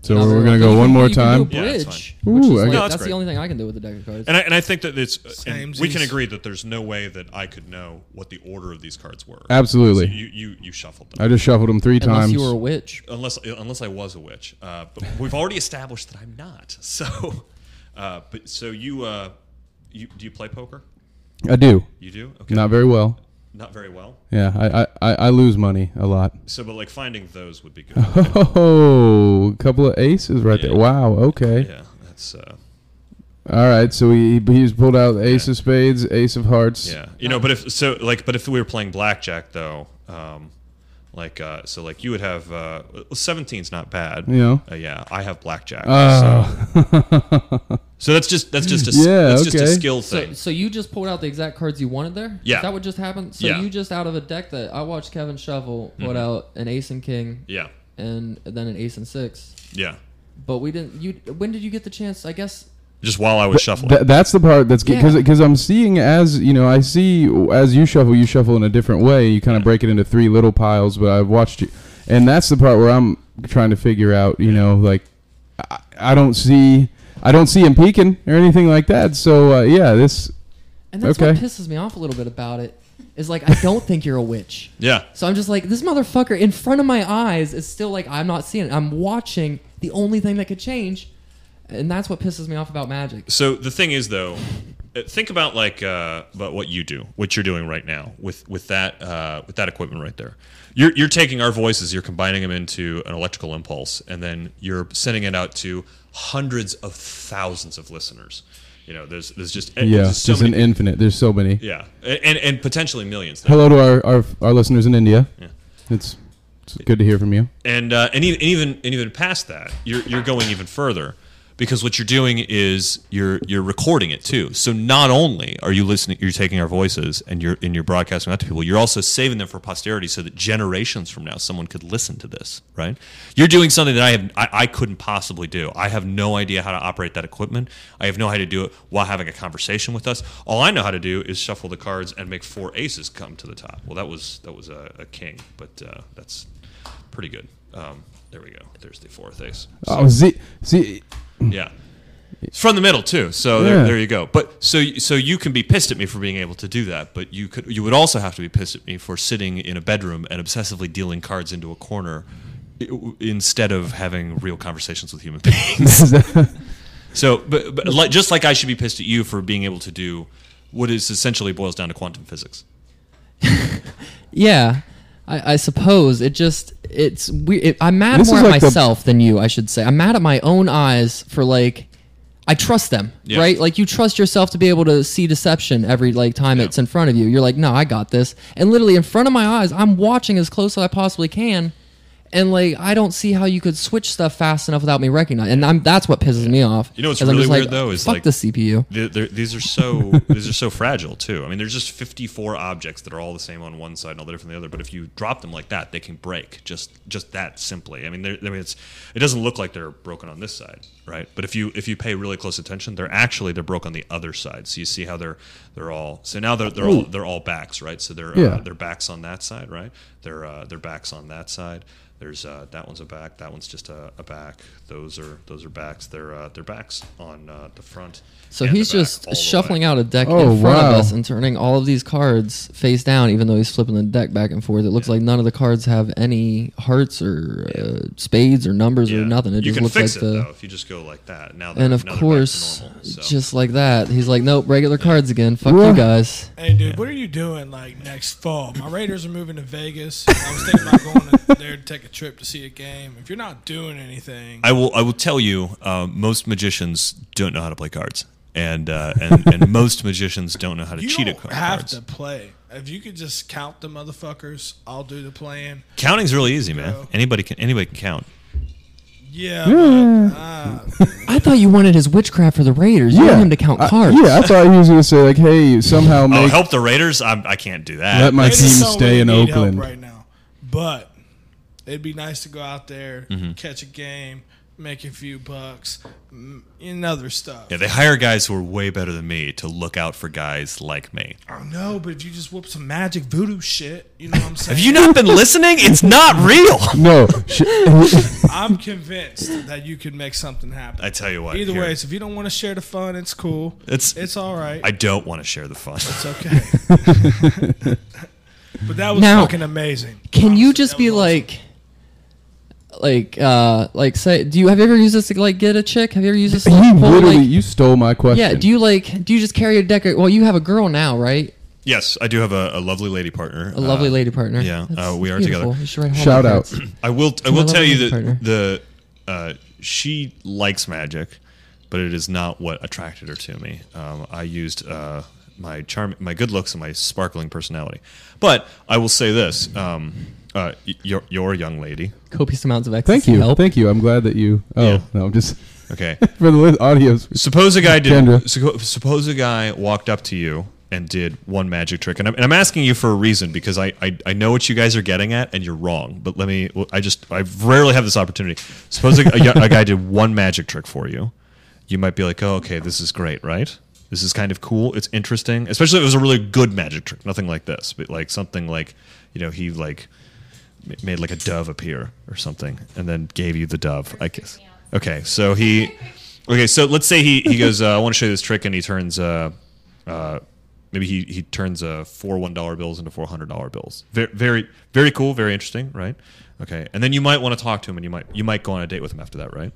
so not we're, very gonna well. go one more you can time. do a Yeah, that's bridge, fine. which Ooh, is I like, got- No, that's that's the only thing I can do with the deck of cards. And I, and I think that it's and we can Samesies. agree that there's no way that I could know what the order of these cards were. Absolutely. So you, you you shuffled them. I just shuffled them three Unless times. you were a witch. unless unless I was a witch. Uh, but we've already established that I'm not. So, uh, but so you uh, you do you play poker? I do. You do. Okay. Not very well. Not very well. Yeah, I, I, I, lose money a lot. So, but like finding those would be good. Oh, a couple of aces right there. Wow. Okay. yeah, that's uh, All right. So he he's pulled out ace of spades, ace of hearts. Yeah, you know, but if so, like, but if we were playing blackjack though, um, like, uh, so like you would have uh, 17's not bad. You know? uh, yeah, I have blackjack. so, Oh. so that's just that's just a Yeah, that's just a okay. skill So, thing. so you just pulled out the exact cards you wanted there? Yeah. Is that would just happen So Yeah. you just out of a deck that I watched Kevin shuffle put Mhm. out an ace and king yeah, and then an ace and six. yeah. But we didn't. You when did you get the chance? I guess Just while I was shuffling. Th- that's the part that's because Yeah. because I'm seeing as you know I see as you shuffle you shuffle in a different way you kind of Yeah. break it into three little piles but I've watched you and that's the part where I'm trying to figure out you know like I, I don't see I don't see him peeking or anything like that so uh, yeah this And that's Okay. what pisses me off a little bit about it. Is like I don't think you're a witch. yeah, So I'm just like this motherfucker in front of my eyes is still like I'm not seeing it. I'm watching the only thing that could change, and that's what pisses me off about magic. So the thing is, though, uh, think about like uh, about what you do, what you're doing right now with with that uh, with that equipment right there. You're you're taking our voices, you're combining them into an electrical impulse, and then you're sending it out to hundreds of thousands of listeners. You know, there's there's just yeah there's so just an infinite there's so many yeah, and and potentially millions. hello to our, our our listeners in India Yeah. it's it's good to hear from you and uh, and even even and even past that, you're you're going even further because what you're doing is you're you're recording it too. So not only are you listening, you're taking our voices and you're and you're broadcasting that to people. You're also saving them for posterity, so that generations from now, someone could listen to this. Right? You're doing something that I have I, I couldn't possibly do. I have no idea how to operate that equipment. I have no idea how to do it while having a conversation with us. All I know how to do is shuffle the cards and make four aces come to the top. Well, that was that was a, a king, but uh, that's pretty good. Um, there we go. There's the fourth ace. So, oh see see Mm. yeah. It's from the middle too, so Yeah. there, there you go. But so so you can be pissed at me for being able to do that, but you could you would also have to be pissed at me for sitting in a bedroom and obsessively dealing cards into a corner instead of having real conversations with human beings. so, but, but like, just like I should be pissed at you for being able to do what is essentially boils down to quantum physics. Yeah, I, I suppose it just it's weird. It, I'm mad This more is at like the- myself than you. I should say I'm mad at my own eyes for like. I trust them, Yeah. right? Like you trust yourself to be able to see deception every like time Yeah. it's in front of you. You're like, no, I got this. And literally in front of my eyes, I'm watching as close as I possibly can, and like I don't see how you could switch stuff fast enough without me recognizing. And I'm that's what pisses me off. You know what's I'm really just like, weird, though, is, fuck like- the CPU. They're, they're, these are so these are so fragile too. I mean, there's just 54 objects that are all the same on one side and all the different on the other. But if you drop them like that, they can break just just that simply. I mean, I mean, it's it doesn't look like they're broken on this side, right? But if you if you pay really close attention, they're actually they're broke on the other side. So you see how they're they're all so now they're they're all they're all backs, right? So they're Yeah. uh, they're backs on that side, right? They're uh, they're backs on that side. There's uh, that one's a back. That one's just a, a back. Those are those are backs. They're uh, they're backs on uh, the front. So he's back, just shuffling out a deck Oh, in front of us and turning all of these cards face down, even though he's flipping the deck back and forth. It looks like none of the cards have any hearts or uh, spades or numbers Yeah. or nothing. It you just can looks fix like it the. though if you just go like that. Now And of now they're back to course, normal, so. just like that, he's like, nope, regular cards again. Fuck Wha- you guys. Hey, dude, what are you doing like next fall? My Raiders are moving to Vegas. I was thinking about going to there to take a trip to see a game. If you're not doing anything, I will. I will tell you. Uh, most magicians don't know how to play cards, and uh, and, and most magicians don't know how to you cheat don't at card- have cards. to play. If you could just count the motherfuckers, I'll do the playing. Counting's really easy, man. Anybody can. Anybody can count. Yeah, but, uh, I thought you wanted his witchcraft for the Raiders. You want him to count I- cards. yeah, I thought he was going to say like, "Hey, somehow Oh, make help the Raiders! I'm, I can't do that. let my Raiders team don't stay in need help Oakland." right now. But it'd be nice to go out there, Mm-hmm. catch a game, make a few bucks, mm, and other stuff. yeah, they hire guys who are way better than me to look out for guys like me. I know, but if you just whoop some magic voodoo shit, you know what I'm saying? Have you not been listening? It's not real. No, I'm convinced that you can make something happen. I tell you what. Either here, way, if you don't want to share the fun, it's cool. it's It's all right. I don't want to share the fun. it's okay. but that was Now, fucking amazing. Can you just be awesome. like, like, uh, like, say, do you have you ever used this to like get a chick? Have you ever used this? To, you like, literally like- you stole my question. yeah. Do you like? Do you just carry a deck? Of, well, you have a girl now, right? Yes, I do have a, a lovely lady partner. A lovely Uh, lady partner. yeah, uh, we are beautiful. together. You should write Shout out. I will. I will tell lovely you partner. that the uh, she likes magic, but it is not what attracted her to me. Um, I used uh, my charm, my good looks, and my sparkling personality. But I will say this: um, uh, y- you're, you're young lady. Copious amounts of ecstasy. Thank you, Help. thank you. I'm glad that you. Oh Yeah. no, I'm just Okay. for the li- audios. Suppose a guy did. Kendra. Suppose a guy walked up to you and did one magic trick, and I'm, and I'm asking you for a reason because I, I I know what you guys are getting at, and you're wrong. But let me. I just I rarely have this opportunity. Suppose a guy did one magic trick for you, you might be like, oh, okay, this is great, right? This is kind of cool. It's interesting, especially if it was a really good magic trick, nothing like this, but like something like, you know, he like ma- made like a dove appear or something, and then gave you the dove. I guess. Okay, so he. Okay, so let's say he he goes. Uh, I want to show you this trick, and he turns. Uh, uh, maybe he he turns uh, four one dollar bills into four hundred dollar bills. Very very very cool, very interesting, right? Okay, and then you might want to talk to him, and you might you might go on a date with him after that, right?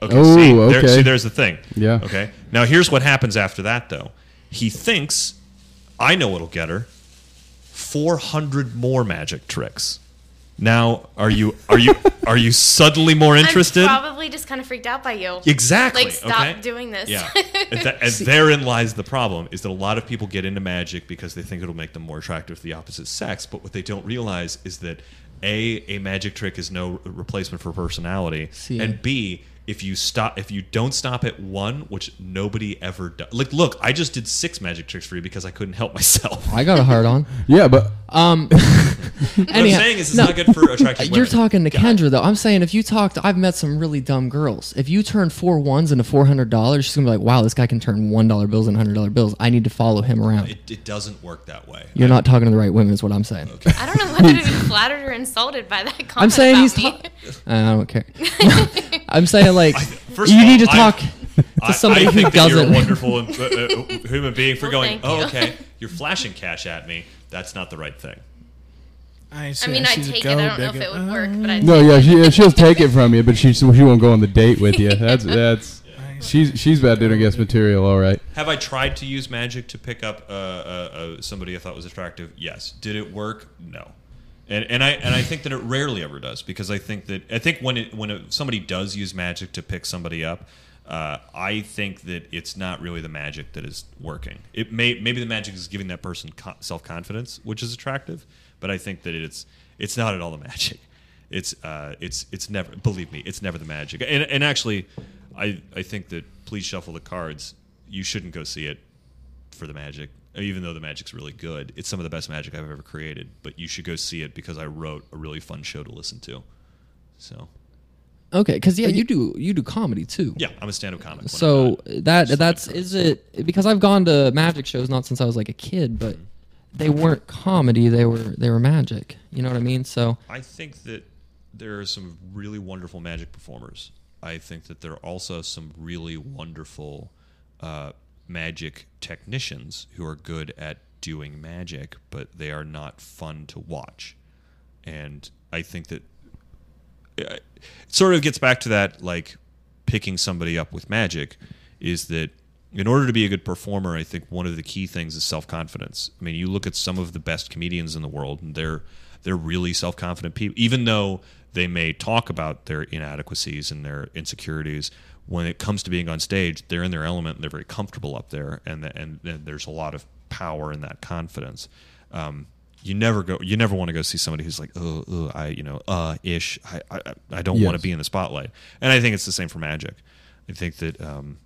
Okay, Oh, see, there, okay. see, there's the thing. Yeah. Okay. Now here's what happens after that, though. He thinks, I know what'll get her. Four hundred more magic tricks. Now, are you are you are you suddenly more interested? I'm probably just kind of freaked out by you. Exactly. Like, stop okay? doing this. Yeah. and, tha- and therein lies the problem: is that a lot of people get into magic because they think it'll make them more attractive to the opposite sex. But what they don't realize is that a a magic trick is no replacement for personality, See. and b if you stop if you don't stop at one, which nobody ever does. Like, look, I just did six magic tricks for you because I couldn't help myself. I got a hard on. Yeah, but Um, What I'm anyhow, saying is, it's no, not good for attractive You're talking to God. Kendra though. I'm saying if you talked, I've met some really dumb girls. If you turn four ones into four hundred dollars, she's gonna be like, "Wow, this guy can turn one dollar bills into hundred dollar bills. I need to follow him around." It, it doesn't work that way. You're not talking to the right women, is what I'm saying. I don't know whether to be flattered or insulted by that comment. I'm saying about he's. me. Ta- I don't care. I'm saying like First you of all, need to I- talk I- to somebody I who think that doesn't. You're a wonderful uh, uh, human being for Well, going. thank Oh, you." okay. You're flashing cash at me. That's not the right thing. I, ain't I mean, I'd take it. I don't know if it would digger. work, but I'd no, take yeah, it. she, she'll take it from you, but she she won't go on the date with you. That's that's she's she's bad dinner guest material. All right. Have I tried to use magic to pick up uh, uh, uh, somebody I thought was attractive? Yes. Did it work? No. And, and I and I think that it rarely ever does because I think that I think when it when it, somebody does use magic to pick somebody up, uh, I think that it's not really the magic that is working. It may maybe the magic is giving that person co- self confidence, which is attractive, but I think that it's it's not at all the magic. It's uh, it's it's never believe me, it's never the magic. And and actually, I I think that please shuffle the cards. You shouldn't go see it for the magic, even though the magic's really good. It's some of the best magic I've ever created. But you should go see it because I wrote a really fun show to listen to. So Okay, because yeah, you do you do comedy too. yeah, I'm a stand-up comic. So that that's is it because I've gone to magic shows not since I was like a kid, but they weren't comedy. They were they were magic. You know what I mean? So I think that there are some really wonderful magic performers. I think that there are also some really wonderful uh, magic technicians who are good at doing magic, but they are not fun to watch. And I think that uh, it sort of gets back to that like picking somebody up with magic is that in order to be a good performer, I think one of the key things is self confidence. I mean, you look at some of the best comedians in the world, and they're they're really self confident people, even though they may talk about their inadequacies and their insecurities. When it comes to being on stage, they're in their element. And they're very comfortable up there, and and, and there's a lot of power in that confidence. Um, you never go. You never want to go see somebody who's like, oh, oh I, you know, uh, ish. I, I, I don't want to be in the spotlight. And I think it's the same for magic. I think that, um,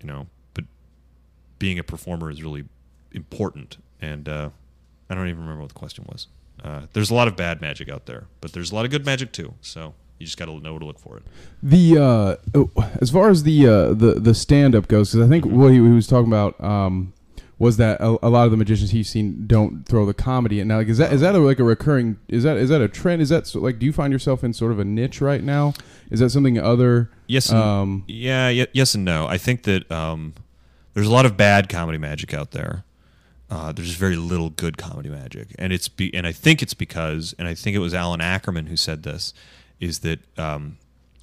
you know, but being a performer is really important. And uh, I don't even remember what the question was. Uh, there's a lot of bad magic out there, but there's a lot of good magic too. So you just got to know where to look for it. The uh, oh, as far as the uh, the the stand up goes, because I think what he, he was talking about um, was that a, a lot of the magicians he's seen don't throw the comedy. And now, like, is that is that a, like a recurring? Is that is that a trend? Is that so, like? Do you find yourself in sort of a niche right now? Is that something other? Yes. And, Um, yeah. y- Yes and no. I think that um, there's a lot of bad comedy magic out there. Uh, there's very little good comedy magic, and it's be, and I think it's because, and I think it was Alan Ackerman who said this, is that um,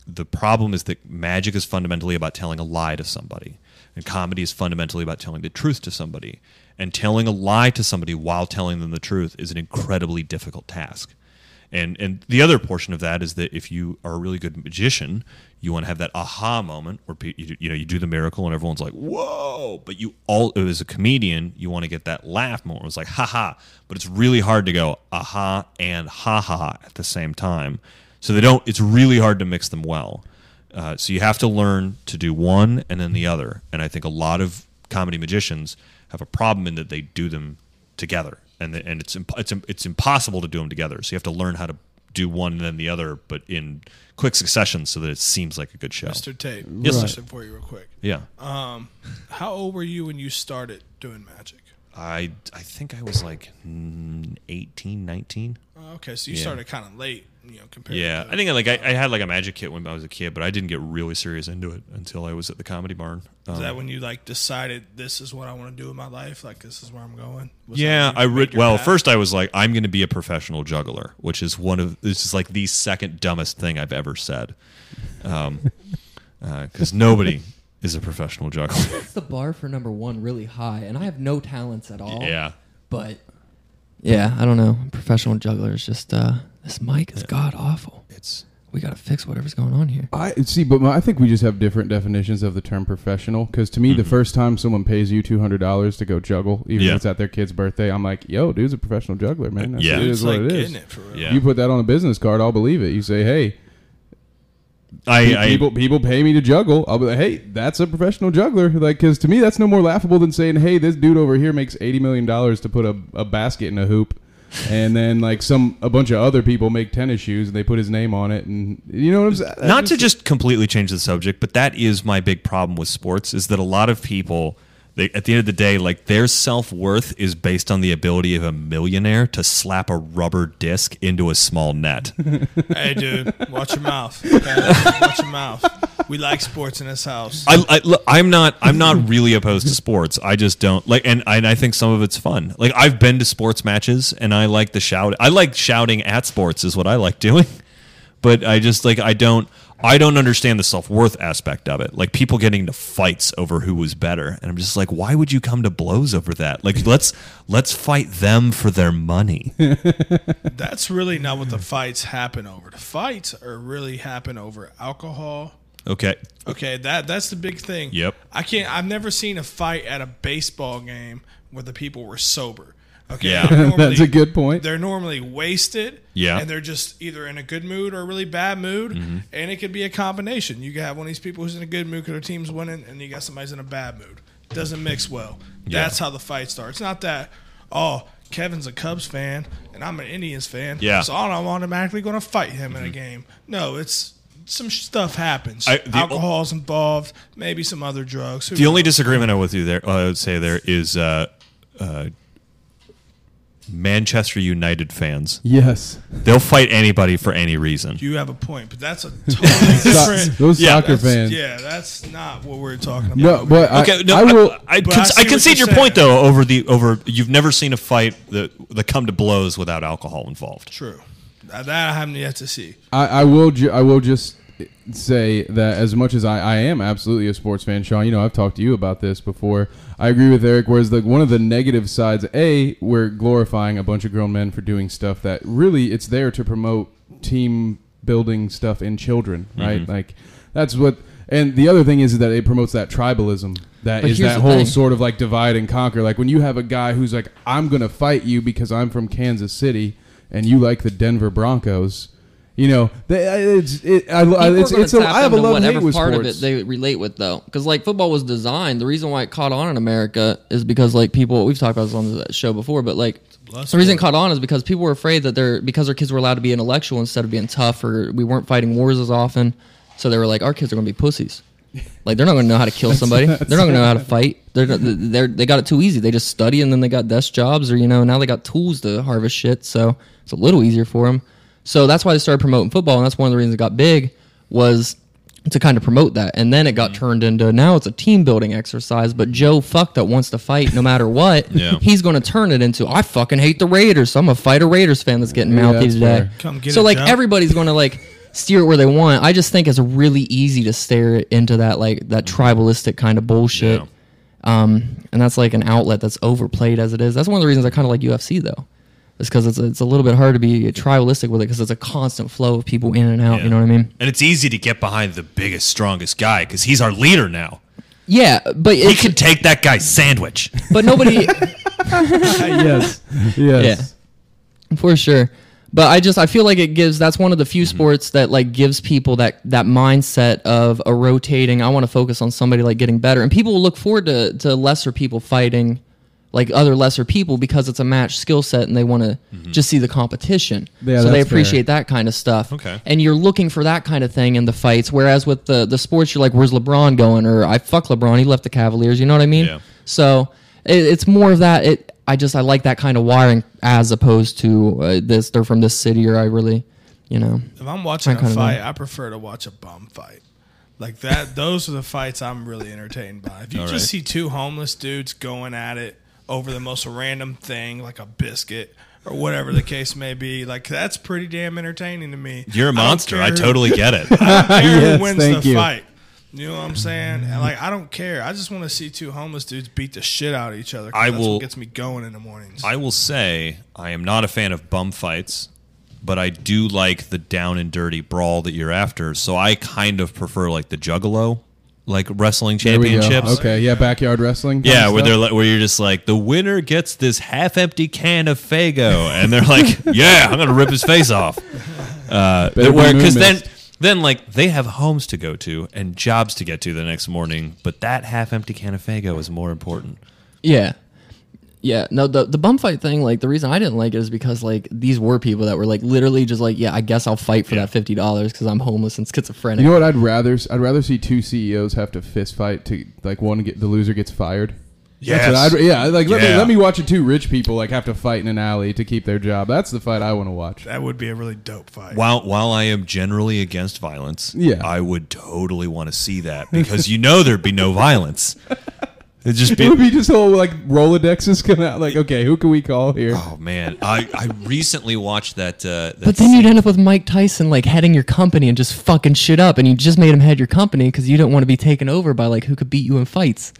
the problem is that magic is fundamentally about telling a lie to somebody, and comedy is fundamentally about telling the truth to somebody, and telling a lie to somebody while telling them the truth is an incredibly difficult task. And and the other portion of that is that if you are a really good magician, you want to have that aha moment where you, you know you do the miracle and everyone's like whoa, but you all as a comedian you want to get that laugh moment. It's like ha ha, but it's really hard to go aha and ha ha at the same time. So they don't. It's really hard to mix them well. Uh, so you have to learn to do one and then the other. And I think a lot of comedy magicians have a problem in that they do them together, and the, and it's imp- it's it's impossible to do them together. So you have to learn how to do one and then the other, but in quick succession, so that it seems like a good show. Mr. Tate, Yes, sir. question for you real quick. Yeah, Um, how old were you when you started doing magic? I I think I was like mm, 18, 19. Oh, okay, so you Yeah. started kind of late, you know, compared. Yeah, to I think like I, I had like a magic kit when I was a kid, but I didn't get really serious into it until I was at the comedy barn. Is Um, that when you like decided this is what I want to do in my life? Like this is where I'm going. Was yeah, I made read. Well, path? first I was like, I'm going to be a professional juggler, which is one of this is like the second dumbest thing I've ever said, because nobody is a professional juggler. It's the bar for number one really high, and I have no talents at all. yeah, But yeah, I don't know. Professional jugglers just uh, this mic is god awful. it's We got to fix whatever's going on here. I see, but my- I think we just have different definitions of the term professional. Because to me, the first time someone pays you two hundred dollars to go juggle, even Yeah. if it's at their kid's birthday, I'm like, "Yo, dude's a professional juggler, man. That's, Yeah. it it's is what like it it for real. Yeah. You put that on a business card, I'll believe it. You say, "Hey, I, I people people pay me to juggle." I'll be like, "Hey, that's a professional juggler." Like, because to me, that's no more laughable than saying, "Hey, this dude over here makes eighty million dollars to put a, a basket in a hoop." And then, like some a bunch of other people make tennis shoes, and they put his name on it, and you know what I'm saying. not to just completely change the subject, but that is my big problem with sports is that a lot of people, they, at the end of the day, like their self worth is based on the ability of a millionaire to slap a rubber disc into a small net. Hey, dude, watch your mouth. Okay? watch your mouth. We like sports in this house. I, I look, I'm not I'm not really opposed to sports. I just don't like, and, and I think some of it's fun. Like I've been to sports matches, and I like the shout. I like shouting at sports is what I like doing. But I just like I don't I don't understand the self worth aspect of it. Like people getting into fights over who was better, and I'm just like, why would you come to blows over that? Like let's let's fight them for their money. That's really not what the fights happen over. The fights are really happen over alcohol. Okay, Okay, that that's the big thing. Yep. I can't. I've never seen a fight at a baseball game where the people were sober. Okay, Yeah. Normally- That's a good point. They're normally wasted. Yeah. and they're just either in a good mood or a really bad mood, Mm-hmm. and it could be a combination. You can have one of these people who's in a good mood because their team's winning, and you got somebody's in a bad mood. Doesn't mix well. Yeah. That's how the fight starts. Not that oh. Kevin's a Cubs fan and I'm an Indians fan. Yeah. Mm-hmm. So I'm automatically going to fight him in a game. No, it's some stuff happens. I- the- Alcohol's involved, maybe some other drugs. Who The only disagreement I with you there, I would say there is, uh, uh, Manchester United fans. Yes. They'll fight anybody for any reason. You have a point, but that's a totally different. Those Yeah, soccer that's- fans. Yeah, that's not what we're talking about. No, but Okay, I, no, I I, will. I, But con- I see I what concede you're your point saying. though. Over the over, you've never seen a fight that that come to blows without alcohol involved. True. That that I haven't yet to see. I, I will. Ju- I will just say that as much as I, I am absolutely a sports fan, Sean. You know, I've talked to you about this before. I agree with Eric. Whereas like one of the negative sides, a we're glorifying a bunch of grown men for doing stuff that really it's there to promote team building stuff in children, right? Mm-hmm. Like that's what. And the other thing is that it promotes that tribalism. That But is that whole thing. sort of like divide and conquer. Like when you have a guy who's like, I'm gonna fight you because I'm from Kansas City, and you like the Denver Broncos. You know, they, it's it, I, I, it's, it's a, tap I have a love and whatever hate with part sports. of it they relate with though, because like football was designed. The reason why it caught on in America is because like people we've talked about this on the show before, but like blood the reason it caught on is because people were afraid that they're because their kids were allowed to be intellectual instead of being tough, or we weren't fighting wars as often. So they were like, our kids are going to be pussies. Like they're not going to know how to kill somebody. they're not going to know how to fight. They're they're they got it too easy. They just study and then they got desk jobs, or you know now they got tools to harvest shit. So it's a little easier for them. So that's why they started promoting football, and that's one of the reasons it got big was to kind of promote that. And then it got turned into now it's a team building exercise. But Joe fuck that wants to fight no matter what. Yeah. He's going to turn it into I fucking hate the Raiders. So I'm a fight a Raiders fan that's getting Yeah, mouthy that's today. Come get so it, like Joe. everybody's going to like steer it where they want. I just think it's really easy to stare into that like that tribalistic kind of bullshit. Yeah. Um, and that's like an outlet that's overplayed as it is. That's one of the reasons I kind of like UFC though. Is because it's, it's a little bit hard to be tribalistic with it because it's a constant flow of people in and out. You know what I mean? And it's easy to get behind the biggest, strongest guy because he's our leader now. Yeah, but He can take that guy's sandwich. but nobody. yes, yes. for sure but i just i feel like it gives that's one of the few mm-hmm. sports that like gives people that that mindset of a rotating i want to focus on somebody like getting better and people will look forward to to lesser people fighting like other lesser people because it's a match skill set and they want to just see the competition Yeah, so they that's fair. appreciate that kind of stuff Okay. and you're looking for that kind of thing in the fights whereas with the the sports you're like where's lebron going or i fuck lebron he left the cavaliers you know what i mean Yeah. so it, it's more of that. It I just I like that kind of wiring as opposed to uh, this. They're from this city, or I really, you know. If I'm watching I a kinda fight, know. I prefer to watch a bum fight. Like that, those are the fights I'm really entertained by. If you All just right. see two homeless dudes going at it over the most random thing, like a biscuit or whatever the case may be, like that's pretty damn entertaining to me. You're a monster. I care who- totally get it. I don't care Yes, who wins thank the you. fight. You know what I'm saying? And like, I don't care. I just want to see two homeless dudes beat the shit out of each other. I that's will- what gets me going in the mornings. I will say I am not a fan of bum fights, but I do like the down and dirty brawl that you're after. So I kind of prefer like the Juggalo, like wrestling There we go. championships. Okay, yeah, backyard wrestling. kind Yeah, where stuff. they're like, where you're just like the winner gets this half-empty can of Faygo, and they're like, "Yeah, I'm gonna rip his face off." Uh, Better be because then, Moon then like they have homes to go to and jobs to get to the next morning, but that half-empty can of Faygo is more important. Yeah. Yeah, no, the the bum fight thing, like the reason I didn't like it is because like these were people that were like literally just like, yeah, I guess I'll fight for Yeah. that fifty dollars because I'm homeless and schizophrenic. You know what? I'd rather I'd rather see two CEOs have to fist fight to like one get the loser gets fired. That's what I'd, yeah, like let me Yeah. let me watch it. Two rich people like have to fight in an alley to keep their job. That's the fight I want to watch. that would be a really dope fight. While while I am generally against violence, Yeah. I would totally want to see that because you know there'd be no violence. It'd just It would be be just whole like Rolodexes come out. Like, okay, who can we call here? Oh man, I, I recently watched that. Uh, that But then you'd end up with Mike Tyson like heading your company and just fucking shit up, and you just made him head your company because you don't want to be taken over by like who could beat you in fights.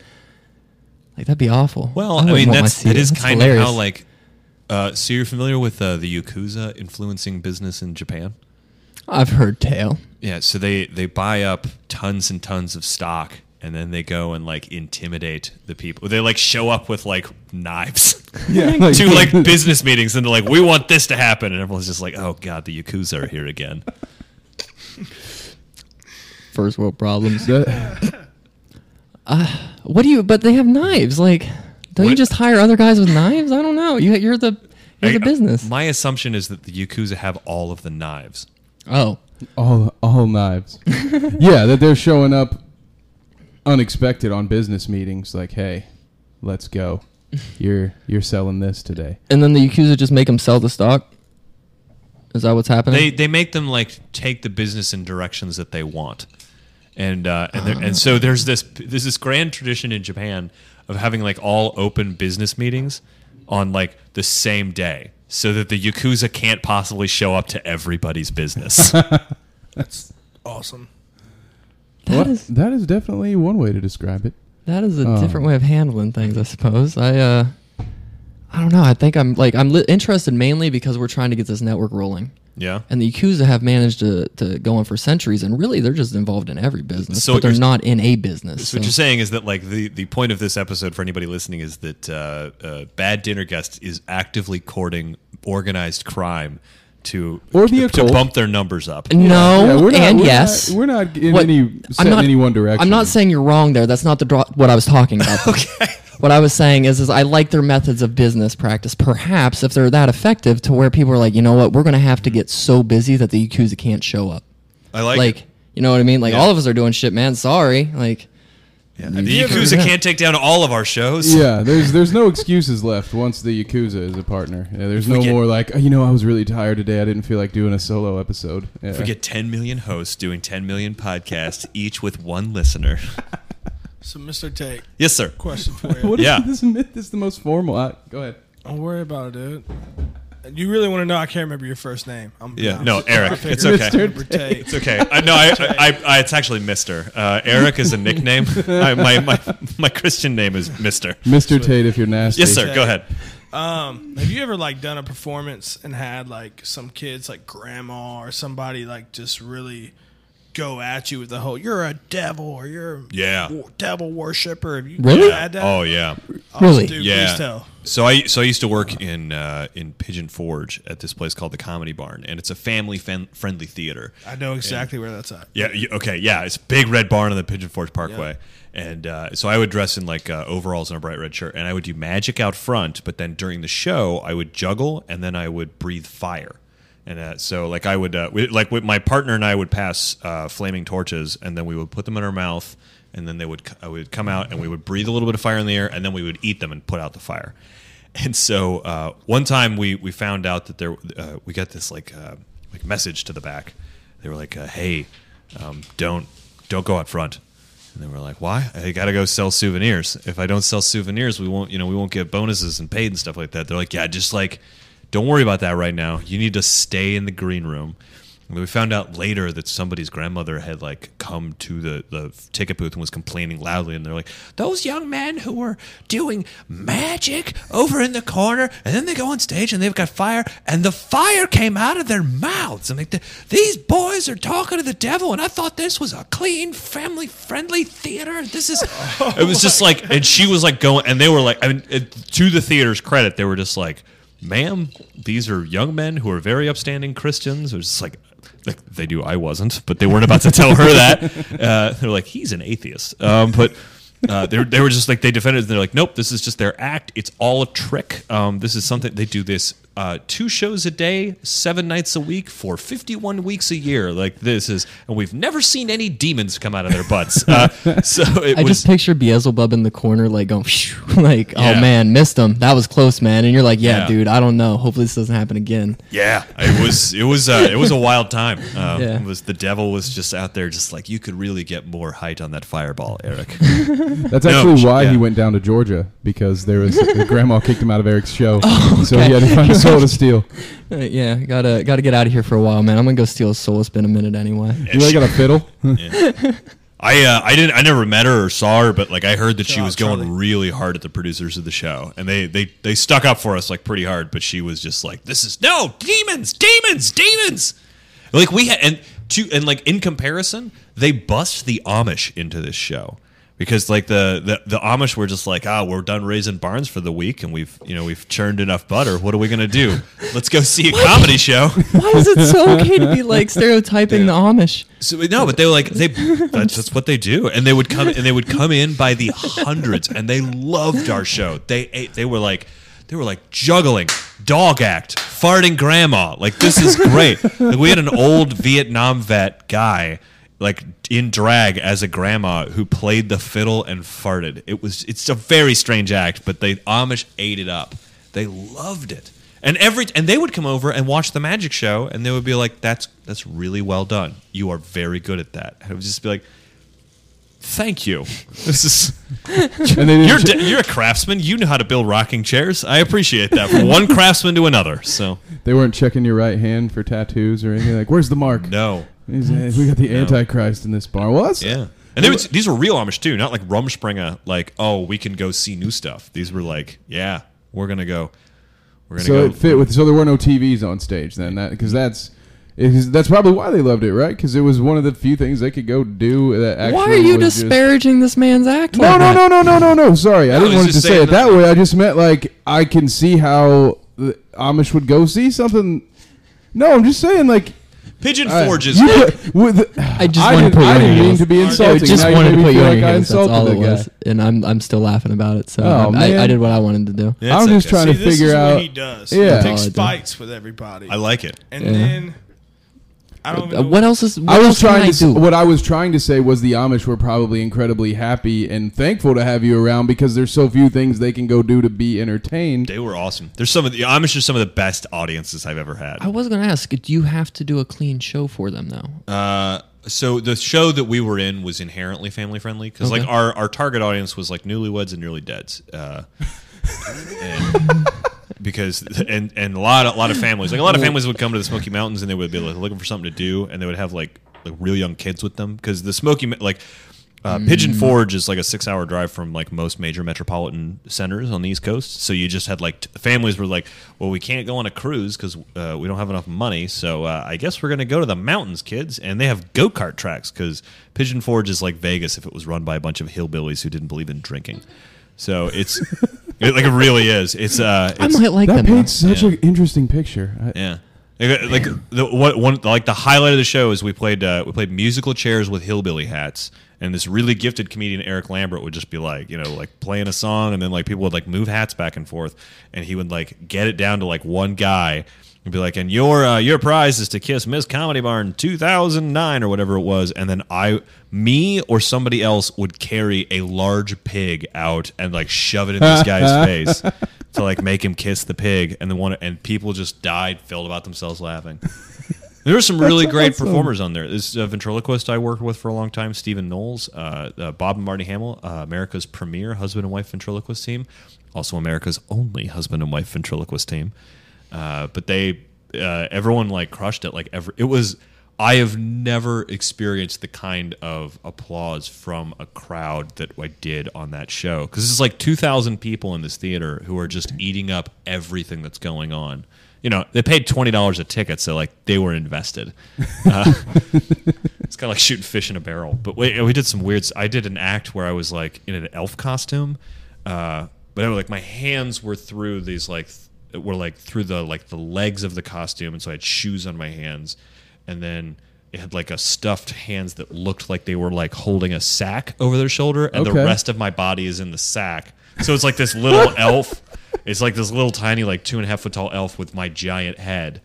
Like that'd be awful. Well, I I, mean that's that CEO. is That's kind hilarious. of how like. Uh, so you're familiar with uh, the yakuza influencing business in Japan? I've heard tale. Yeah, so they they buy up tons and tons of stock, and then they go and like intimidate the people. They like show up with like knives Yeah, to like business meetings, and they're like, "We want this to happen," and everyone's just like, "Oh god, the yakuza are here again." First world problems. That- uh, What do you? But they have knives. Like, don't you just hire other guys with knives? I don't know. You, you're the you're the business. My assumption is that the yakuza have all of the knives. Oh, all all knives. yeah, that they're showing up unexpected on business meetings. Like, hey, let's go. you're you're selling this today. And then the Yakuza just make them sell the stock. Is that what's happening? They they make them like take the business in directions that they want, and uh, and there, and so there's this there's this grand tradition in Japan of having like all open business meetings on like the same day, so that the yakuza can't possibly show up to everybody's business. That's awesome. That Well, is- that is definitely one way to describe it. That is a Oh. different way of handling things, I suppose. I uh, I don't know. I think I'm like I'm li- interested mainly because we're trying to get this network rolling, yeah. and the Yakuza have managed to to go on for centuries, and really they're just involved in every business, So but they're not in a business. So what you're saying is that like the, the point of this episode for anybody listening is that uh, uh, bad dinner guest is actively courting organized crime to Or the to, to bump their numbers up. No, Yeah, we're not- and we're yes. not- we're not in What- any- set in any one direction. I'm not saying you're wrong there. That's not the draw, what I was talking about. okay. What I was saying is, is I like their methods of business practice. Perhaps if they're that effective, to where people are like, you know what, we're going to have to get so busy that the Yakuza can't show up. I like, Like, it. you know what I mean? Like Yeah. all of us are doing shit, man. Sorry. Like, Yeah. The Yakuza can't take down all of our shows. Yeah, there's there's no excuses left once the Yakuza is a partner. Yeah, there's no get- more like, "Oh, you know, I was really tired today. I didn't feel like doing a solo episode. Yeah. If we get 10 million hosts doing 10 million podcasts, each with one listener. So, Mr. Tate, Yes, sir. question for you. what is Yeah. this, this is the most formal. I, go ahead. Don't worry about it, dude. You really want to know? I can't remember your first name. I'm Yeah, I'm no, just- Eric, it's okay. Mr. Tate. It's okay. I no, I, I, I, it's actually Mister. Uh, Eric is a nickname. I, my, my, my Christian name is Mister. Mr. Tate, if you're nasty. Yes, sir. Go ahead. Um, have you ever like done a performance and had like some kids, like grandma or somebody, like just really go at you with the whole "you're a devil" or "you're a Yeah. wo- devil worshiper"? Have you Really? had that? Oh yeah. Really? Dude, yeah. Please tell. So I so I used to work in uh, in Pigeon Forge at this place called the Comedy Barn, and it's a family fan- friendly theater. I know exactly where that's at. Yeah. You, okay. Yeah. It's a big red barn on the Pigeon Forge Parkway. And uh, so I would dress in like uh, overalls and a bright red shirt, and I would do magic out front. But then during the show, I would juggle, and then I would breathe fire. And uh, so, like, I would, uh, we, like, with my partner and I would pass uh, flaming torches, and then we would put them in our mouth, and then they would, I would come out, and we would breathe a little bit of fire in the air, and then we would eat them and put out the fire. And so, uh, one time we we found out that there, uh, we got this like uh, like message to the back. They were like, uh, "Hey, um, don't don't go out front." And they were like, "Why? I got to go sell souvenirs. If I don't sell souvenirs, we won't, you know, we won't get bonuses and paid and stuff like that." They're like, "Yeah, just like, don't worry about that right now. You need to stay in the green room." And we found out later that somebody's grandmother had like come to the, the ticket booth and was complaining loudly, and they're like, "Those young men who were doing magic over in the corner, and then they go on stage and they've got fire, and the fire came out of their mouths. I'm like, these boys are talking to the devil, and I thought this was a clean, family friendly theater. This is. it was just like, and she was like going, and they were like, I mean, to the theater's credit, they were just like, ma'am, these are young men who are very upstanding Christians. It was just like, like they do. I wasn't, but they weren't about to tell her that. Uh, they're like, he's an atheist. Um, but uh, they they were just like they defended. it. And They're like, nope, this is just their act. It's all a trick. Um, this is something they do this uh, two shows a day, seven nights a week for fifty-one weeks a year. Like this is, and we've never seen any demons come out of their butts. Uh, so it I was. just picture Beelzebub in the corner, like going, like, Yeah. oh man, missed him. That was close, man. And you're like, yeah, Yeah. dude, I don't know. Hopefully this doesn't happen again. Yeah, it was it was uh, it was a wild time. Um, Yeah. It was the devil was just out there, just like you could really get more height on that fireball, Eric. That's No, actually sh- why yeah. he went down to Georgia because there was grandma kicked him out of Eric's show, Oh, so he had to find a soul to steal. Uh, yeah, gotta gotta get out of here for a while, man. I'm gonna go steal a soul. It's been a minute anyway. You really got a fiddle? I uh, I didn't I never met her or saw her, but like I heard that she Shout was going Charlie. really hard at the producers of the show, and they they they stuck up for us like pretty hard. But she was just like, "This is no demons, demons, demons." Like we had and to and like in comparison, they bust the Amish into this show. Because like the, the the Amish were just like ah we're done raising barns for the week and we've you know we've churned enough butter what are we gonna do let's go see a comedy show Why is it so okay to be like stereotyping the Amish? So no, but they were like they. That's just what they do, and they would come and they would come in by the hundreds, and they loved our show. They ate. They were like, they were like juggling, dog act, farting grandma. Like this is great. Like we had an old Vietnam vet guy. Like in drag as a grandma who played the fiddle and farted. It was it's a very strange act, but the Amish ate it up. They loved it. And every and they would come over and watch the magic show and they would be like that's that's really well done. You are very good at that. And it would just be like Thank you. This is you're d- you're a craftsman. You know how to build rocking chairs. I appreciate that from one craftsman to another. So they weren't checking your right hand for tattoos or anything. Like, where's the mark? no, He's, uh, we got the No. Antichrist in this bar. Well, that's, yeah. And they would, these were real Amish too, not like Rumspringa. Like, oh, we can go see new stuff. These were like, yeah, we're gonna go. We're gonna So go. it fit with. So there were no TVs on stage then, that because that's. Because that's probably why they loved it, right? Because it was one of the few things they could go do that actually. Why are you was just- disparaging this man's act? No, like no, that? no, no, no, no, no. Sorry, I didn't he's want to just say saying it that that- way. I just meant like I can see how the Amish would go see something. No, I'm just saying like Pigeon Forge is you put- with- I just I wanted to didn't, put you I on didn't your mean heels. to be I insulting. just Now you wanted made to me put you feel on like your I heels. That's insulted all the it guy. was, and I'm I'm still laughing about it. So Oh, I, I, man. Did what I wanted to do. Yeah, I'm it's just okay. trying See, to this figure is out. what he does. Yeah. He takes Oh, I do. fights with everybody. I like it. and Yeah. then I don't even Uh, know what else is? What I was else can trying I to. s- do? What I was trying to say was the Amish were probably incredibly happy and thankful to have you around because there's so few things they can go do to be entertained. They were awesome. There's some of the Amish are some of the best audiences I've ever had. I was gonna ask. Do you have to do a clean show for them though? Uh, so the show that we were in was inherently family friendly because like our, our target audience was like newlyweds and nearly deads. Uh, and because and and a lot a lot of families like a lot of families would come to the Smoky Mountains and they would be like looking for something to do and they would have like like real young kids with them because the Smoky like. Uh, Pigeon Forge is like a six-hour drive from like most major metropolitan centers on the East Coast. So you just had like t- families were like, "Well, we can't go on a cruise because uh, we don't have enough money. So uh, I guess we're gonna go to the mountains, kids." And they have go-kart tracks because Pigeon Forge is like Vegas if it was run by a bunch of hillbillies who didn't believe in drinking. So it's it, like it really is. It's uh, I it's, might like that them. now. paints such Yeah. an interesting picture. I- yeah. Like, like the what one like the highlight of the show is we played uh, we played musical chairs with hillbilly hats, and this really gifted comedian Eric Lambert would just be like you know like playing a song, and then like people would like move hats back and forth, and he would like get it down to like one guy. And be like, and your uh, your prize is to kiss Miss Comedy Barn 2009 or whatever it was, and then I, me or somebody else would carry a large pig out and like shove it in this guy's face to like make him kiss the pig, and then one and people just died, filled about themselves laughing. There were some really great awesome. performers on there. This uh, ventriloquist I worked with for a long time, Stephen Knowles, uh, uh, Bob and Marty Hamill, uh, America's premier husband and wife ventriloquist team, also America's only husband and wife ventriloquist team. Uh, but they, uh, everyone like crushed it. Like every, it was. I have never experienced the kind of applause from a crowd that I did on that show because it's like two thousand people in this theater who are just eating up everything that's going on. You know, they paid twenty dollars a ticket, so like they were invested. Uh, it's kind of like shooting fish in a barrel. But we, we did some weird. I did an act where I was like in an elf costume, uh, but like my hands were through these like were like through the like the legs of the costume, and so I had shoes on my hands, and then it had like a stuffed hands that looked like they were like holding a sack over their shoulder, and the rest of my body is in the sack. So it's like this little elf. It's like this little tiny, like two and a half foot tall elf with my giant head.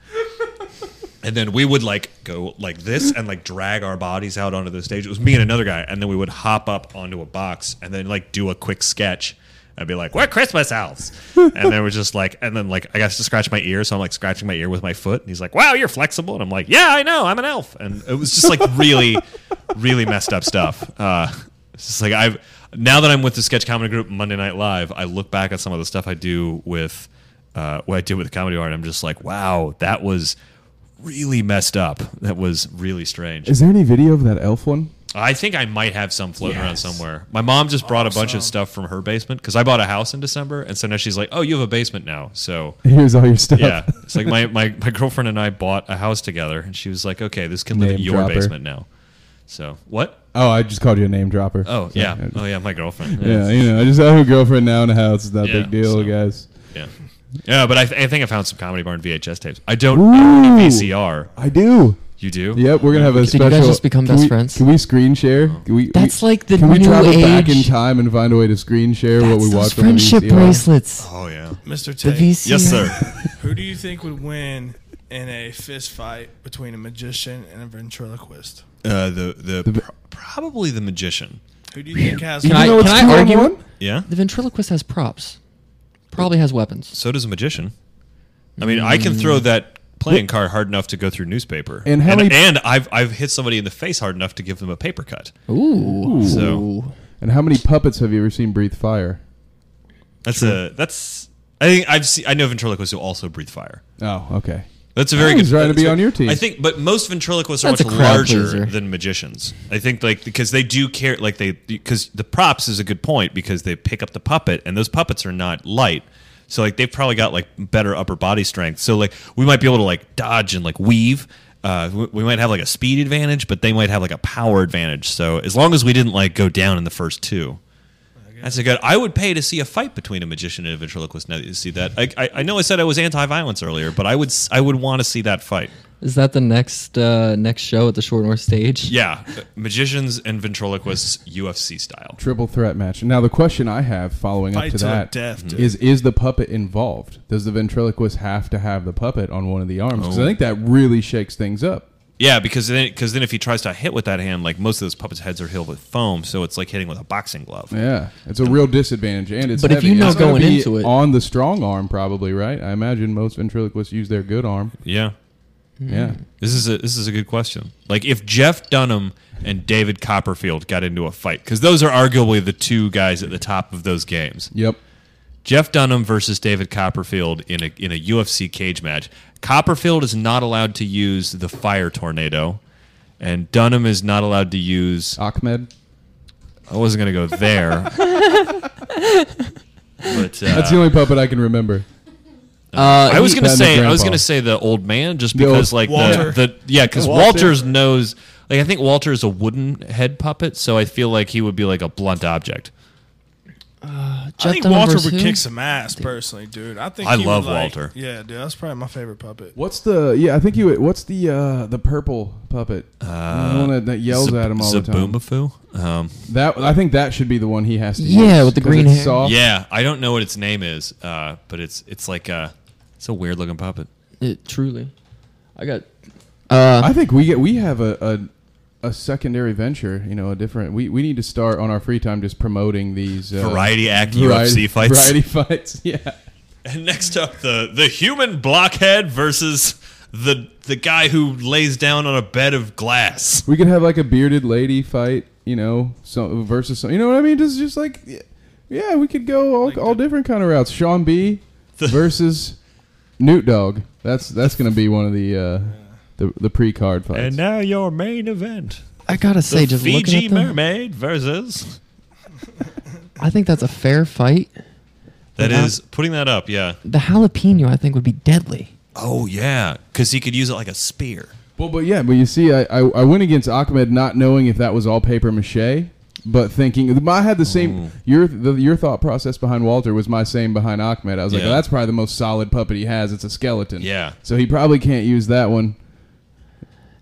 And then we would like go like this and like drag our bodies out onto the stage. It was me and another guy, and then we would hop up onto a box and then like do a quick sketch. I'd be like, "We're Christmas elves," and then we're just like, and then like I got to scratch my ear, so I'm like scratching my ear with my foot, and he's like, "Wow, you're flexible," and I'm like, "Yeah, I know, I'm an elf," and it was just like really, really messed up stuff. Uh, it's just like I've now that I'm with the sketch comedy group Monday Night Live, I look back at some of the stuff I do with uh, what I did with the comedy art. I'm just like, wow, that was really messed up. That was really strange. Is there any video of that elf one? I think I might have some floating around somewhere. My mom just brought a bunch of stuff from her basement because I bought a house in December, and so now she's like, "Oh, you have a basement now." So Here's all your stuff. yeah, it's like my, my my girlfriend and I bought a house together, and she was like, "Okay, this can live in Name your dropper. basement now." So what? Oh, I just called you a name dropper. Oh So, yeah, oh yeah, my girlfriend. Yeah, you know, I just have a girlfriend now in a house. It's not a Yeah, big deal, so- guys. yeah, yeah. But I, th- I think I found some Comedy Barn VHS tapes. I don't own Ooh. any VCR. I do. You do? Yep, we're gonna have a Did you guys just become best we- friends? Can we screen share? Can we, That's we- like the Can we new travel back in time and find a way to screen share what we That's watched those on the friendship bracelets. Oh yeah. Mr. The VCR. Yes, sir. who do you think would win in a fist fight between a magician and a ventriloquist? Uh, the the, The- pro- probably the magician. Who do you think has Can the I, can I two on argue? one? Yeah. The ventriloquist has props. Probably has weapons. So does a magician. I mean, I can throw that playing card hard enough to go through newspaper, And how and, many- and I've I've hit somebody in the face hard enough to give them a paper cut. Ooh. So- And how many puppets have you ever seen breathe fire? That's a that's. I think I've seen. I know ventriloquists who also breathe fire. Oh, okay. That's a very I good. was trying to be on your team. I think, but most ventriloquists are much larger pleaser. than magicians. I think, like because they do care, like they because the props is a good point because they pick up the puppet and those puppets are not light. So like they've probably got like better upper body strength. So like we might be able to like dodge and like weave. Uh, we, might have like a speed advantage, but they might have like a power advantage. So as long as we didn't like go down in the first two, that's a good. I would pay to see a fight between a magician and a ventriloquist. Now that you see that, I, I, I know I said I was anti-violence earlier, but I would I would want to see that fight. Is that the next uh, next show at the Short North stage? Yeah, magicians and ventriloquists, UFC style. Triple threat match. Now the question I have following Fight up to to the that death, dude. is: Is the puppet involved? Does the ventriloquist have to have the puppet on one of the arms? Because I Oh. think that really shakes things up. Yeah, because then because then if he tries to hit with that hand, like most of those puppets' heads are healed with foam, so it's like hitting with a boxing glove. Yeah, it's a real disadvantage, and it's. But if you know It's gonna going be into it- on the strong arm, probably right. I imagine most ventriloquists use their good arm. Yeah, Yeah, this is a this is a good question. Like if Jeff Dunham and David Copperfield got into a fight, because those are arguably the two guys at the top of those games. yep. Jeff Dunham versus David Copperfield in a in a UFC cage match. Copperfield is not allowed to use the fire tornado, and Dunham is not allowed to use. Ahmed. I wasn't gonna go there, but uh, That's the only puppet I can remember. Uh, I was he- gonna and the say I was gonna say the old man just The old- because like Walter. the, the yeah because Walter. Walter's knows like I think Walter is a wooden head puppet, so I feel like he would be like a blunt object. I think Walter would who? kick some ass, personally, dude. I think I he love would, like- Walter. Yeah, dude, that's probably my favorite puppet. What's the? Yeah, I think you. What's the? uh The purple puppet. Uh, the one that, that yells Zab- at him all the time. Zaboomafoo? Um, That I think that should be the one he has to. Yeah, use, with the 'cause green it's hair. soft. yeah, I don't know what its name is, uh, but it's it's like a it's a weird looking puppet. It, truly. I got. Uh, I think we get we have a, a a secondary venture. You know, a different. We we need to start on our free time just promoting these uh, Variety Act variety- UFC fights. Variety fights. Yeah. And next up, the the human blockhead versus the the guy who lays down on a bed of glass. We could have like a bearded lady fight. You know, so versus some. You know what I mean? Just just like. Yeah, we could go all, all different kind of routes. Sean B versus Newt Dog. That's that's gonna be one of the uh, the the pre card fights. And now your main event. I gotta say, The just looking Fiji at them, mermaid versus I think that's a fair fight. that Yeah. is putting that up. Yeah. The jalapeno, I think, would be deadly. Oh yeah, because he could use it like a spear. Well, but yeah, but you see, I, I, I went against Ahmed not knowing if that was all paper mache, but thinking I had the same your the, your thought process behind Walter was my same behind Ahmed. I was like, Yeah. oh, that's probably the most solid puppet he has. It's a skeleton. Yeah. So he probably can't use that one.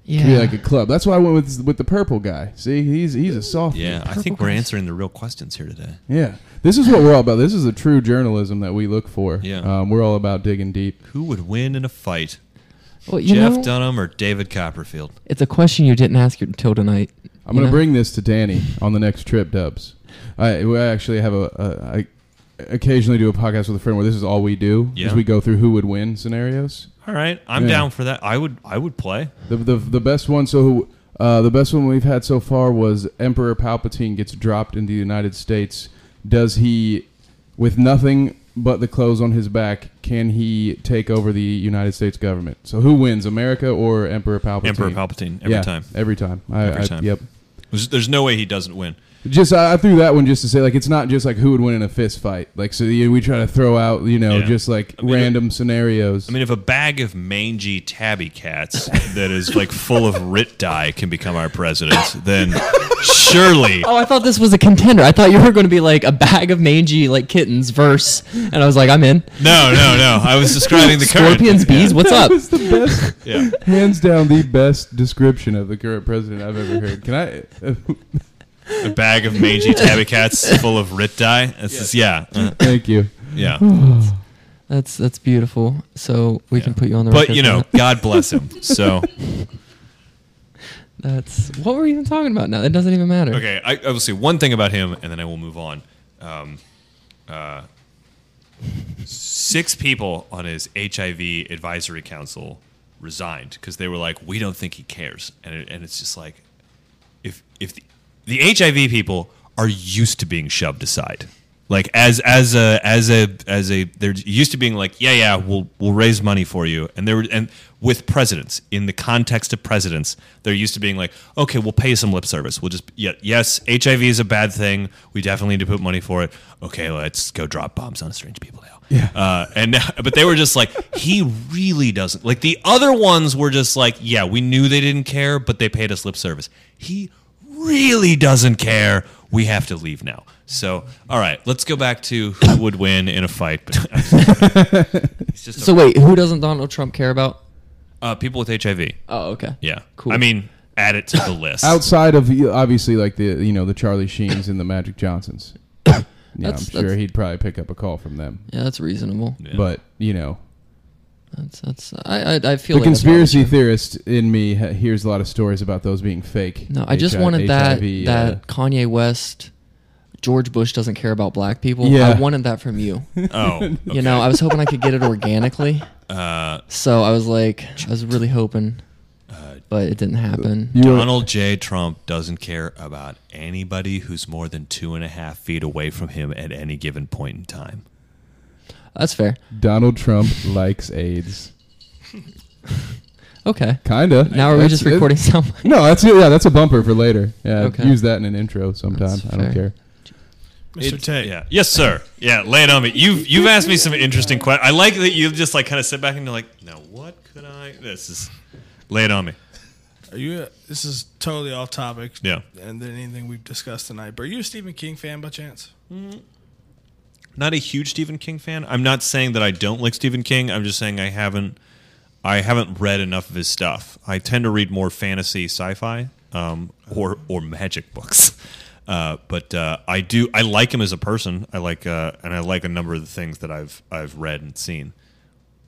Yeah. Could be like a club. That's why I went with with the purple guy. See, he's he's a soft. Yeah, I think we're guys. answering the real questions here today. Yeah. This is what we're all about. This is the true journalism that we look for. Yeah. Um, we're all about digging deep. Who would win in a fight, well, you Jeff know, Dunham or David Copperfield? it's a question you didn't ask until tonight. I'm going to bring this to Danny on the next trip, Dubs. I we actually have a, a I occasionally do a podcast with a friend where this is all we do Yeah. is we go through who would win scenarios. All right, I'm Yeah. down for that. I would I would play. The the, the best one so uh, the best one we've had so far was Emperor Palpatine gets dropped into the United States. Does he with nothing but the clothes on his back, can he take over the United States government? So who wins, America or Emperor Palpatine? Emperor Palpatine every Yeah, time. Every time. I, Every I- time. Yep. There's, no way he doesn't win. Just I, I threw that one just to say like it's not just like who would win in a fist fight. Like so you, we try to throw out you know Yeah. just like I mean, random scenarios. I mean, if a bag of mangy tabby cats that is like full of rit dye can become our president, then surely. Oh, I thought this was a contender. I thought you were going to be like a bag of mangy like kittens verse, and I was like, I'm in. No, no, no. I was describing the current. Scorpions, bees. What's that up? was the best, Yeah. hands down, the best description of the current president I've ever heard. Can I? Uh, A bag of mangy tabby cats full of rit dye. It's just, yeah. uh, thank you. yeah. That's that's beautiful. So we can put you on the But record you for know, that. God bless him. So that's what were we even talking about now? It doesn't even matter. okay, I, I will say one thing about him, and then I will move on. Um, uh, six people on his HIV advisory council resigned because they were like, "We don't think he cares," and it, and it's just like, if if the, the HIV people are used to being shoved aside, like as as a as a as a they're used to being like, yeah yeah, we'll we'll raise money for you, and there were and with presidents in the context of presidents, they're used to being like, okay, we'll pay some lip service. We'll just yeah yes, HIV is a bad thing. We definitely need to put money for it. Okay, let's go drop bombs on strange people now. Yeah. Uh, and now, but they were just like, he really doesn't. Like the other ones were just like, yeah, we knew they didn't care, but they paid us lip service. He really doesn't care. We have to leave now. So, all right, let's go back to who would win in a fight. He's just a- So wait, who doesn't Donald Trump care about? uh, people with HIV. Oh, okay. Yeah. Cool. I mean, add it to the list. Outside of you- obviously like the you know the Charlie Sheens and the Magic Johnsons. Yeah, I'm That's- sure that's- he'd probably pick up a call from them. Yeah, that's reasonable. Yeah. But you know, That's that's I I, I feel the like conspiracy theorist in me ha- hears a lot of stories about those being fake. No, I just H- wanted that HIV, that uh, Kanye West, George Bush doesn't care about black people. Yeah. I wanted that from you. oh, You know, I was hoping I could get it organically. uh, So I was like, I was really hoping, Uh, but it didn't happen. you were- Donald J. Trump doesn't care about anybody who's more than two and a half feet away from him at any given point in time. That's fair. Donald Trump likes AIDS. Okay. Kinda. Now are we That's- just it- recording something? No, that's yeah, that's a bumper for later. Yeah, Okay. use that in an intro sometime. That's I don't fair. care. Mr. It's- Tate. Yeah. Yes, sir. Yeah, lay it on me. You've you've asked me some interesting questions. I like that you just like kind of sit back and you're like, now what could I? This is lay it on me. Are you? Uh, this is totally off topic. Yeah. And than anything we've discussed tonight. But are you a Stephen King fan by chance? Mm-hmm. Not a huge Stephen King fan. I'm not saying that I don't like Stephen King. I'm just saying I haven't I haven't read enough of his stuff. I tend to read more fantasy, sci-fi, um, or or magic books. Uh, but uh, I do I like him as a person. I like uh, and I like a number of the things that I've I've read and seen.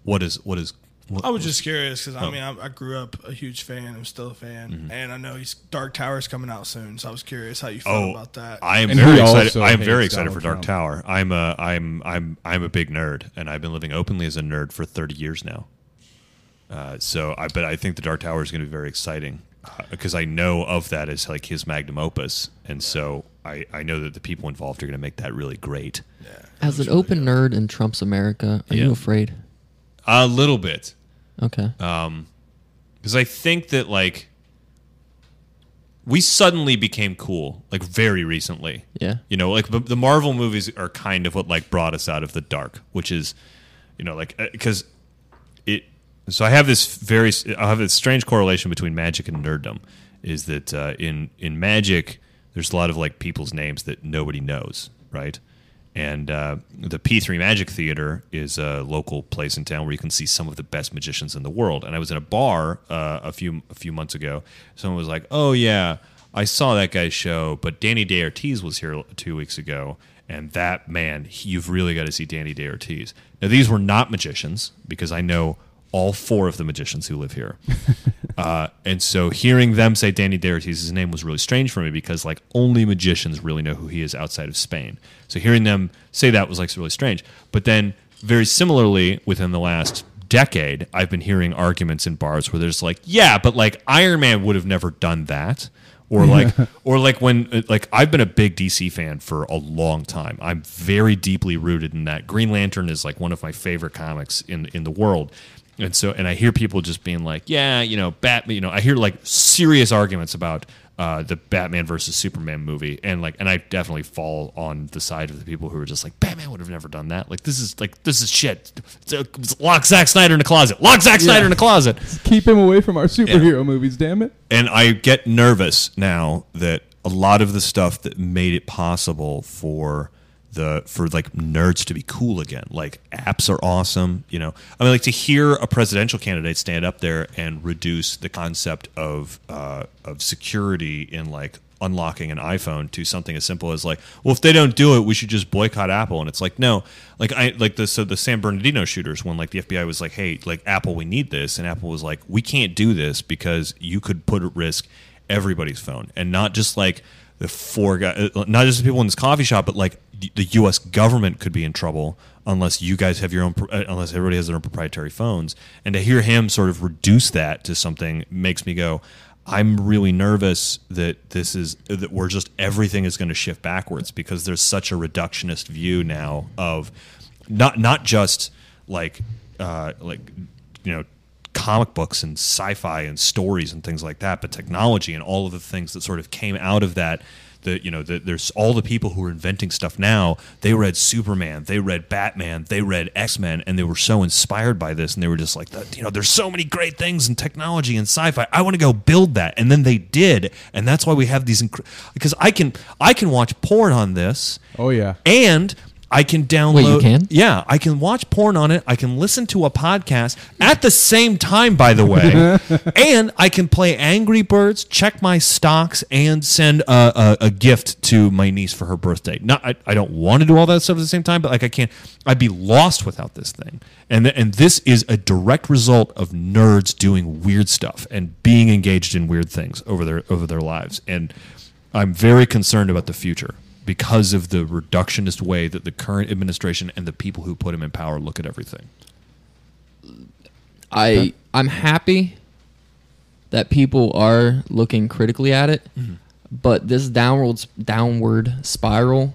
What is what is what, I was just curious because Oh. Mm-hmm. I mean I, I grew up a huge fan. I'm still a fan, and I know he's Dark Tower's coming out soon. So I was curious how you felt Oh, about that. I am And very excited. I am very excited Donald for Dark Trump. Tower. I'm a I'm I'm I'm a big nerd, and I've been living openly as a nerd for 30 years now. Uh, so I but I think the Dark Tower is going to be very exciting because I know of that as like his magnum opus, and so I I know that the people involved are going to make that really great. As an open nerd in Trump's America, are Yeah. you afraid? A little bit. Okay. Um, because I think that like we suddenly became cool like very recently. Yeah. you know, like the, Marvel movies are kind of what like brought us out of the dark, which is, you know, like because it. So I have this very I have this strange correlation between magic and nerddom. Is that uh, in in magic there's a lot of like people's names that nobody knows, right? And uh, the P3 Magic Theater is a local place in town where you can see some of the best magicians in the world. And I was in a bar uh, a few a few months ago. Someone was like, "Oh yeah, I saw that guy's show, but Dani DaOrtiz was here two weeks ago, and that man, he- you've really got to see Dani DaOrtiz." Now these were not magicians because I know all four of the magicians who live here. Uh, and so hearing them say Danny Ortiz's name was really strange for me because like only magicians really know who he is outside of Spain. So hearing them say that was like really strange. But then very similarly within the last decade, I've been hearing arguments in bars where there's like, yeah, but like Iron Man would have never done that. Or like, or like when, uh, like I've been a big DC fan for a long time. I'm very deeply rooted in that. Green Lantern is like one of my favorite comics in in the world, and so, and I hear people just being like, yeah, you know, Batman, you know, I hear like serious arguments about uh, the Batman versus Superman movie. And like, and I definitely fall on the side of the people who are just like, Batman would have never done that. Like, this is like, this is shit. It's, it's lock Zack Snyder in a closet. Lock Zack Snyder in a closet. Keep him away from our superhero movies, damn it. And I get nervous now that a lot of the stuff that made it possible for the for like nerds to be cool again. Like apps are awesome, you know. I mean, like to hear a presidential candidate stand up there and reduce the concept of uh, of security in like unlocking an iPhone to something as simple as like, well, if they don't do it, we should just boycott Apple. And it's like, no, like I like the so the San Bernardino shooters when like the FBI was like, hey, like Apple, we need this, and Apple was like, we can't do this because you could put at risk everybody's phone, and not just like the four guys, not just the people in this coffee shop, but like the U.S. government could be in trouble unless you guys have your own, uh, unless everybody has their own proprietary phones. And to hear him sort of reduce that to something makes me go, I'm really nervous that this is that we're just everything is going to shift backwards because there's such a reductionist view now of not not just like uh, like you know comic books and sci-fi and stories and things like that, but technology and all of the things that sort of came out of that. The you know the, there's all the people who are inventing stuff now. They read Superman, they read Batman, they read X Men, and they were so inspired by this, and they were just like, you know, there's so many great things in technology and sci-fi. I want to go build that, and then they did, and that's why we have these. Inc- because I can I can watch porn on this, Oh yeah. and I can download. you can? Yeah, I can watch porn on it. I can listen to a podcast at the same time, by the way, and I can play Angry Birds, check my stocks, and send a, a, a gift to my niece for her birthday. Not, I, I don't want to do all that stuff at the same time, but like I can't. I'd be lost without this thing. And th- and this is a direct result of nerds doing weird stuff and being engaged in weird things over their over their lives. And I'm very concerned about the future because of the reductionist way that the current administration and the people who put him in power look at everything. I I'm happy that people are looking critically at it, Mm-hmm. but this downward downward spiral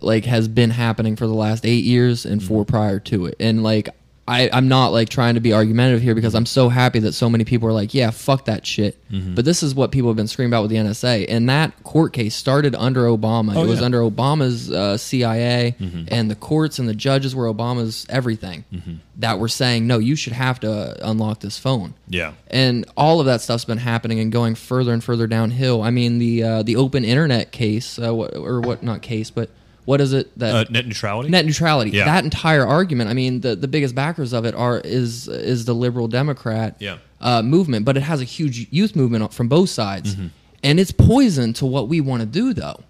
like has been happening for the last eight years and Mm-hmm. four prior to it, and like. I, I'm not like trying to be argumentative here because I'm so happy that so many people are like, yeah, fuck that shit. Mm-hmm. But this is what people have been screaming about with the NSA. And that court case started under Obama. Oh, it was yeah. under Obama's uh, CIA, Mm-hmm. and the courts and the judges were Obama's everything Mm-hmm. that were saying, no, you should have to unlock this phone. Yeah. And all of that stuff's been happening and going further and further downhill. I mean, the uh, the open internet case, uh, or what, not case, but what is it that Uh, net neutrality. net neutrality? Yeah. That entire argument. I mean, the, the biggest backers of it are is is the liberal Democrat Yeah. uh, movement, but it has a huge youth movement from both sides, Mm-hmm. and it's poison to what we want to do, though.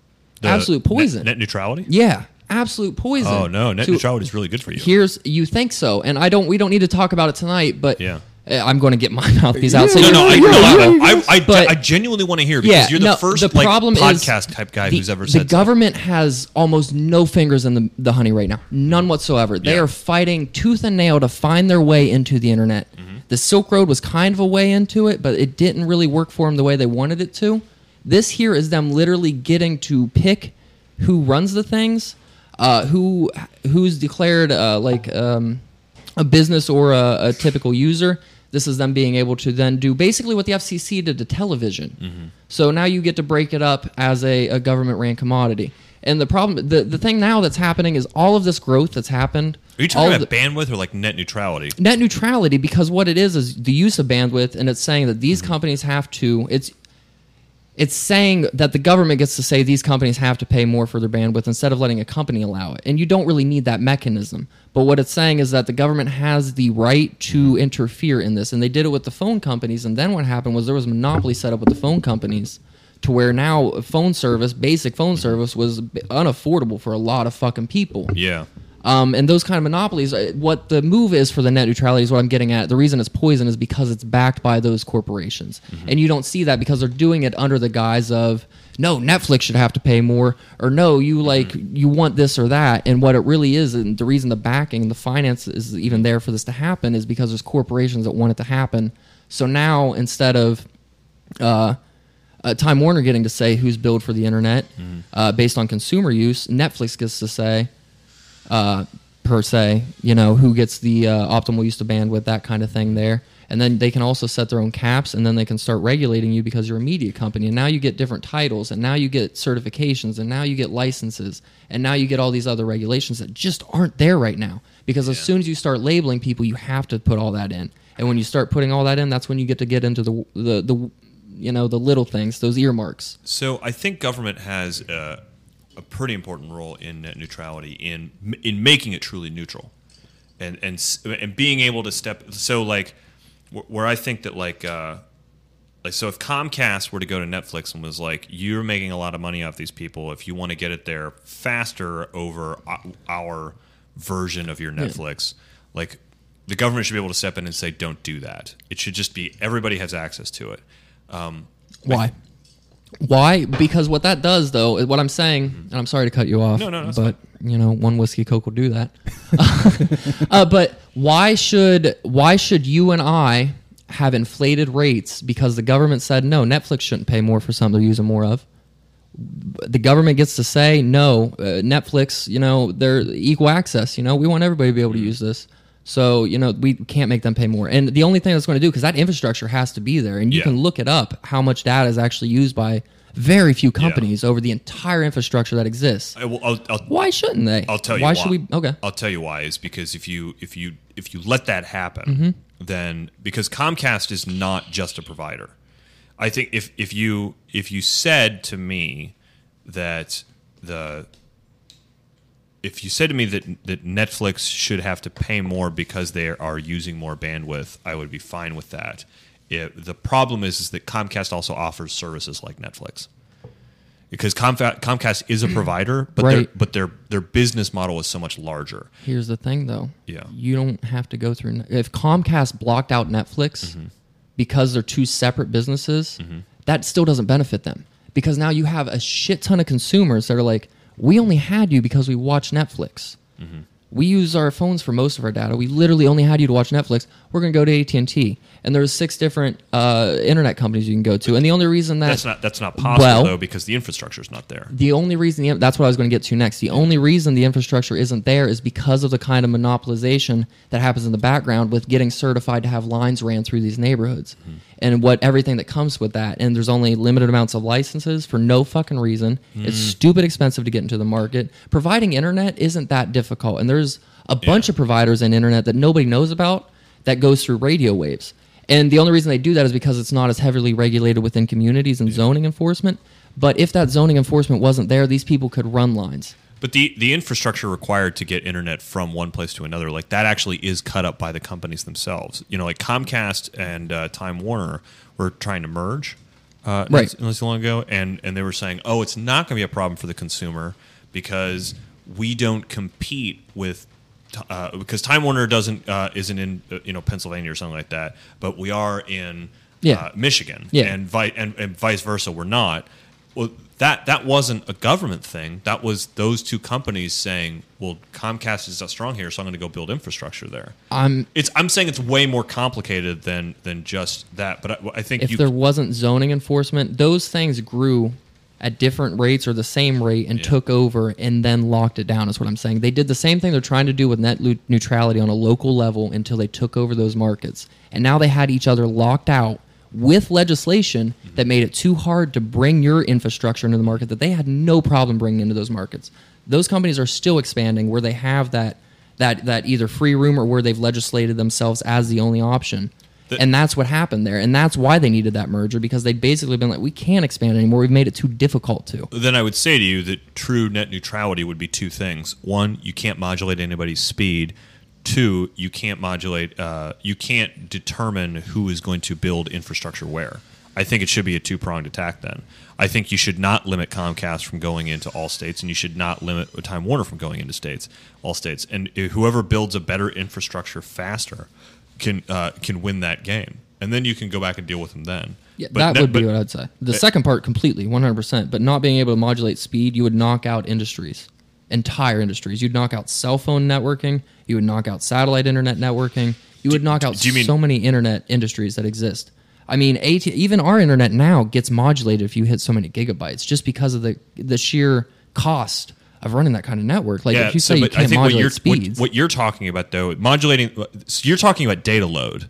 The absolute poison. Net, net neutrality. yeah, absolute poison. Oh no, net neutrality is really good for you. Here's you think so, and I don't. We don't need to talk about it tonight, but Yeah. Uh, I'm going to get my mouthpiece out. So no, no, I, no, I, I, But- I genuinely want to hear because yeah, you're the no, first the problem is podcast type guy the, who's ever the said. something. government has almost no fingers in the, the honey right now, none whatsoever. They Yeah. are fighting tooth and nail to find their way into the internet. Mm-hmm. The Silk Road was kind of a way into it, but it didn't really work for them the way they wanted it to. This here is them literally getting to pick who runs the things, uh, who who's declared uh, like um, a business or a, a typical user. This is them being able to then do basically what the FCC did to television. So now you get to break it up as a, a government ran commodity. And the problem, the, the thing now that's happening is all of this growth that's happened. Are you all talking about bandwidth or like net neutrality? net neutrality because what it is is the use of bandwidth and it's saying that these mm-hmm. companies have to it's it's saying that the government gets to say these companies have to pay more for their bandwidth instead of letting a company allow it. And you don't really need that mechanism. But what it's saying is that the government has the right to interfere in this. And they did it with the phone companies. And then what happened was there was a monopoly set up with the phone companies to where now phone service basic phone service was unaffordable for a lot of fucking people. Yeah. Um, and those kind of monopolies, uh, what the move is for the net neutrality is what I'm getting at. The reason it's poison is because it's backed by those corporations. And you don't see that because they're doing it under the guise of, no, Netflix should have to pay more, or no, you like, you want this or that. And what it really is, and the reason the backing, and the finance is even there for this to happen is because there's corporations that want it to happen. So now instead of, uh, uh, Time Warner getting to say who's billed for the internet uh, based on consumer use, Netflix gets to say, uh, per se, you know, who gets the uh, optimal use of bandwidth, that kind of thing there. And then they can also set their own caps, and then they can start regulating you because you're a media company. And now you get different titles, and now you get certifications, and now you get licenses, and now you get all these other regulations that just aren't there right now. Because as soon as you start labeling people, you have to put all that in. And when you start putting all that in, that's when you get to get into the the, the you know the little things, those earmarks. So I think government has a, a pretty important role in net neutrality in in making it truly neutral, and and and being able to step. So like where I think that like uh, like so if Comcast were to go to Netflix and was like, "You're making a lot of money off these people. If you want to get it there faster over our version of your Netflix, like the government should be able to step in and say, "Don't do that." It should just be everybody has access to it. Um, Why? Why? Because what that does, though, is what I'm saying, and I'm sorry to cut you off. No, no, no, but you know, one whiskey coke will do that. uh, but why should why should you and I have inflated rates because the government said no, Netflix shouldn't pay more for something they're using more of? The government gets to say no, uh, Netflix. You know, they're equal access. You know, we want everybody to be able to use this. So you know, we can't make them pay more. And the only thing that's going to do because that infrastructure has to be there, and you Yeah. can look it up how much data is actually used by very few companies over the entire infrastructure that exists. I I'll, I'll, Why shouldn't they? I'll tell you why. why. should we? Okay. I'll tell you why is because if you if you if you let that happen, Mm-hmm. then because Comcast is not just a provider. I think if if you if you said to me that the if you said to me that that Netflix should have to pay more because they are using more bandwidth, I would be fine with that. It, the problem is, is that Comcast also offers services like Netflix. Because Comfa- Comcast is a provider, but their Right. but their their business model is so much larger. Here's the thing, though. Yeah. You don't have to go through. If Comcast blocked out Netflix Mm-hmm. because they're two separate businesses, that still doesn't benefit them because now you have a shit ton of consumers that are like, we only had you because we watch Netflix. Mm-hmm. We use our phones for most of our data. We literally only had you to watch Netflix. We're going to go to AT and there's six different uh, internet companies you can go to. And the only reason that That's not that's not possible Well- though because the infrastructure is not there. the only reason the, that's what I was going to get to next. The only reason the infrastructure isn't there is because of the kind of monopolization that happens in the background with getting certified to have lines ran through these neighborhoods, and what everything that comes with that. And there's only limited amounts of licenses for no fucking reason. It's stupid expensive to get into the market. Providing internet isn't that difficult, and there's a bunch of providers in internet that nobody knows about that goes through radio waves. And the only reason they do that is because it's not as heavily regulated within communities and zoning enforcement. But if that zoning enforcement wasn't there, these people could run lines. But the the infrastructure required to get internet from one place to another, like that, actually is cut up by the companies themselves. You know, like Comcast and uh, Time Warner were trying to merge, uh, Right. not, not so long ago, and and they were saying, oh, it's not going to be a problem for the consumer because we don't compete with. Uh, because Time Warner doesn't uh, isn't in uh, you know Pennsylvania or something like that, but we are in Yeah. uh, Michigan, Yeah. and, vi- and and vice versa. We're not. Well, that that wasn't a government thing. That was those two companies saying, "Well, Comcast is not strong here, so I'm going to go build infrastructure there." I'm It's I'm saying it's way more complicated than than just that. But I, I think if you there wasn't zoning enforcement, those things grew at different rates or the same rate and Yeah. took over and then locked it down is what I'm saying. They did the same thing they're trying to do with net neutrality on a local level until they took over those markets. And now they had each other locked out with legislation Mm-hmm. that made it too hard to bring your infrastructure into the market that they had no problem bringing into those markets. Those companies are still expanding where they have that that that either free room or where they've legislated themselves as the only option. The- and that's what happened there. And that's why they needed that merger because they'd basically been like, we can't expand anymore. We've made it too difficult to. then I would say to you that true net neutrality would be two things. One, you can't modulate anybody's speed. Two, you can't modulate. Uh, you can't determine who is going to build infrastructure where. I think it should be a two pronged attack. Then I think you should not limit Comcast from going into all states, and you should not limit Time Warner from going into states, all states. And whoever builds a better infrastructure faster can uh, can win that game, and then you can go back and deal with them then. Yeah, But that net- would be what I'd say. The second part completely, 100%. But not being able to modulate speed, you would knock out industries, entire industries. You'd knock out cell phone networking. You would knock out satellite internet networking. You would knock out do you mean- so many internet industries that exist. I mean, AT, even our internet now gets modulated if you hit so many gigabytes, just because of the the sheer cost of running that kind of network. Like if you say you can't modulate you're speeds, What, what you're talking about though, modulating, so you're talking about data load.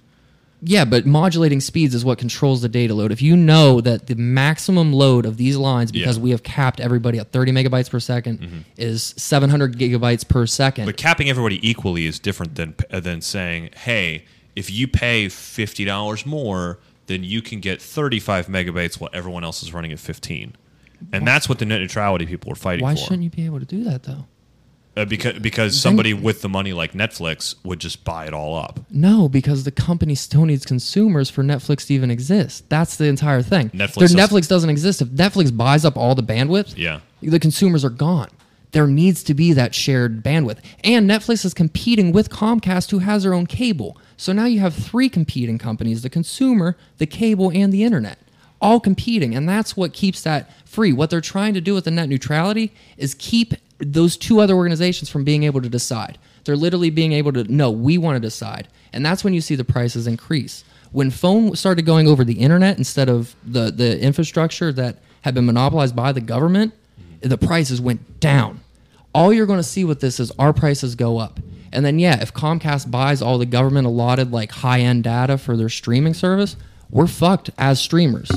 Yeah, but modulating speeds is what controls the data load. If you know that the maximum load of these lines, because Yeah. we have capped everybody at 30 megabytes per 2nd is 700 gigabytes per second. But capping everybody equally is different than uh, than saying, hey, if you pay fifty dollars more, then you can get thirty five megabytes while everyone else is running at fifteen. And that's what the net neutrality people are fighting Why for. shouldn't you be able to do that though? Uh, because because somebody with the money like Netflix would just buy it all up. No, because the company still needs consumers for Netflix to even exist. That's the entire thing. Netflix Their does- Netflix doesn't exist. If Netflix buys up all the bandwidth, Yeah. the consumers are gone. There needs to be that shared bandwidth. And Netflix is competing with Comcast, who has their own cable. So now you have three competing companies the consumer, the cable, and the internet, all competing. And that's what keeps that free. What they're trying to do with the net neutrality is keep those two other organizations from being able to decide. They're literally being able to, no, we want to decide. And that's when you see the prices increase. When phone started going over the internet instead of the, the infrastructure that had been monopolized by the government, mm-hmm. the prices went down. All you're going to see with this is our prices go up. And then, yeah, if Comcast buys all the government allotted like high end data for their streaming service, we're fucked as streamers.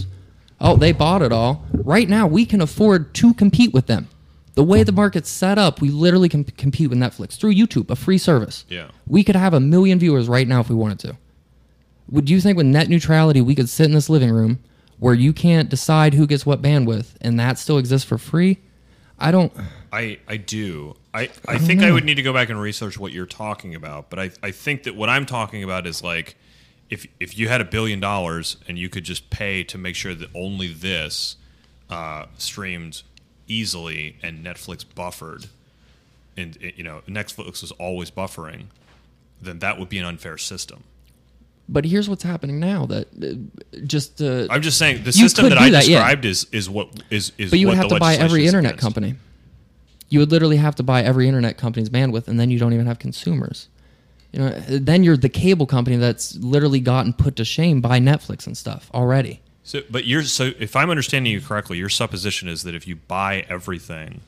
Oh, they bought it all. Right now, we can afford to compete with them. The way the market's set up, we literally can compete with Netflix through YouTube, a free service. Yeah. We could have a million viewers right now if we wanted to. Would you think with net neutrality, we could sit in this living room where you can't decide who gets what bandwidth and that still exists for free? I don't. I I do. I, I think I would need to go back and research what you're talking about, but I, I think that what I'm talking about is like if if you had a billion dollars and you could just pay to make sure that only this uh, streamed easily and Netflix buffered, and you know Netflix was always buffering, then that would be an unfair system. But here's what's happening now that uh, just uh, I'm just saying the system that I that, yeah. described is is what is is. But you would have to buy every internet against. company. You would literally have to buy every internet company's bandwidth, and then you don't even have consumers. You know, uh, then you're the cable company that's literally gotten put to shame by Netflix and stuff already. So, but you're so if I'm understanding you correctly, your supposition is that if you buy everything,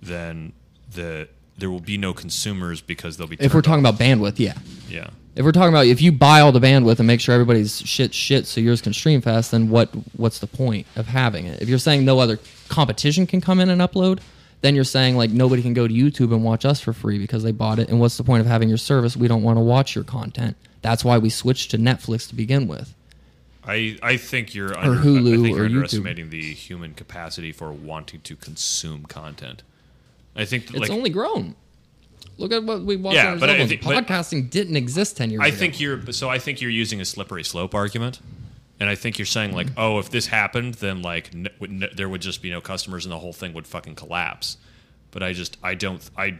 then the there will be no consumers because they'll be. If we're talking off. about bandwidth, yeah. yeah, If we're talking about if you buy all the bandwidth and make sure everybody's shit shit so yours can stream fast, then what what's the point of having it? If you're saying no other competition can come in and upload, then you're saying like nobody can go to YouTube and watch us for free because they bought it. And what's the point of having your service? We don't want to watch your content. That's why we switched to Netflix to begin with. I I think you're under, Hulu I think you're or YouTube. underestimating the human capacity for wanting to consume content. I think that, It's like only grown. Look at what we watch Yeah, on but I think- but- Podcasting didn't exist ten years I ago. think you're so I think you're using a slippery slope argument, and I think you're saying like, mm-hmm. oh, if this happened, then like n- n- there would just be no customers and the whole thing would fucking collapse. But I just I don't I.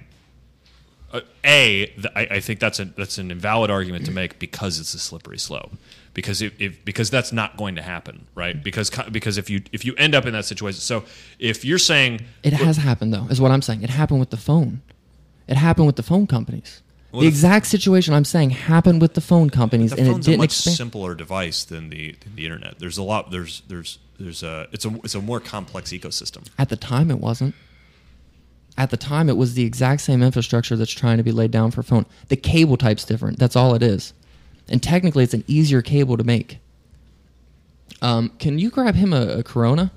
Uh, a, th- I, I think that's a that's an invalid argument to mm-hmm. make because it's a slippery slope. Because if, if because that's not going to happen, right? Mm-hmm. Because co- because if you if you end up in that situation, so if you're saying It has happened though, is what I'm saying. It happened with the phone. It happened with the phone companies. Well, the the- exact situation I'm saying happened with the phone companies, the and it phone's a didn't much expand. simpler device than the than the internet. There's a lot. There's there's there's a it's a it's a more complex ecosystem. At the time, it wasn't. At the time, it was the exact same infrastructure that's trying to be laid down for phone. The cable type's different. That's all it is. And technically, it's an easier cable to make. Um, can you grab him a, a Corona?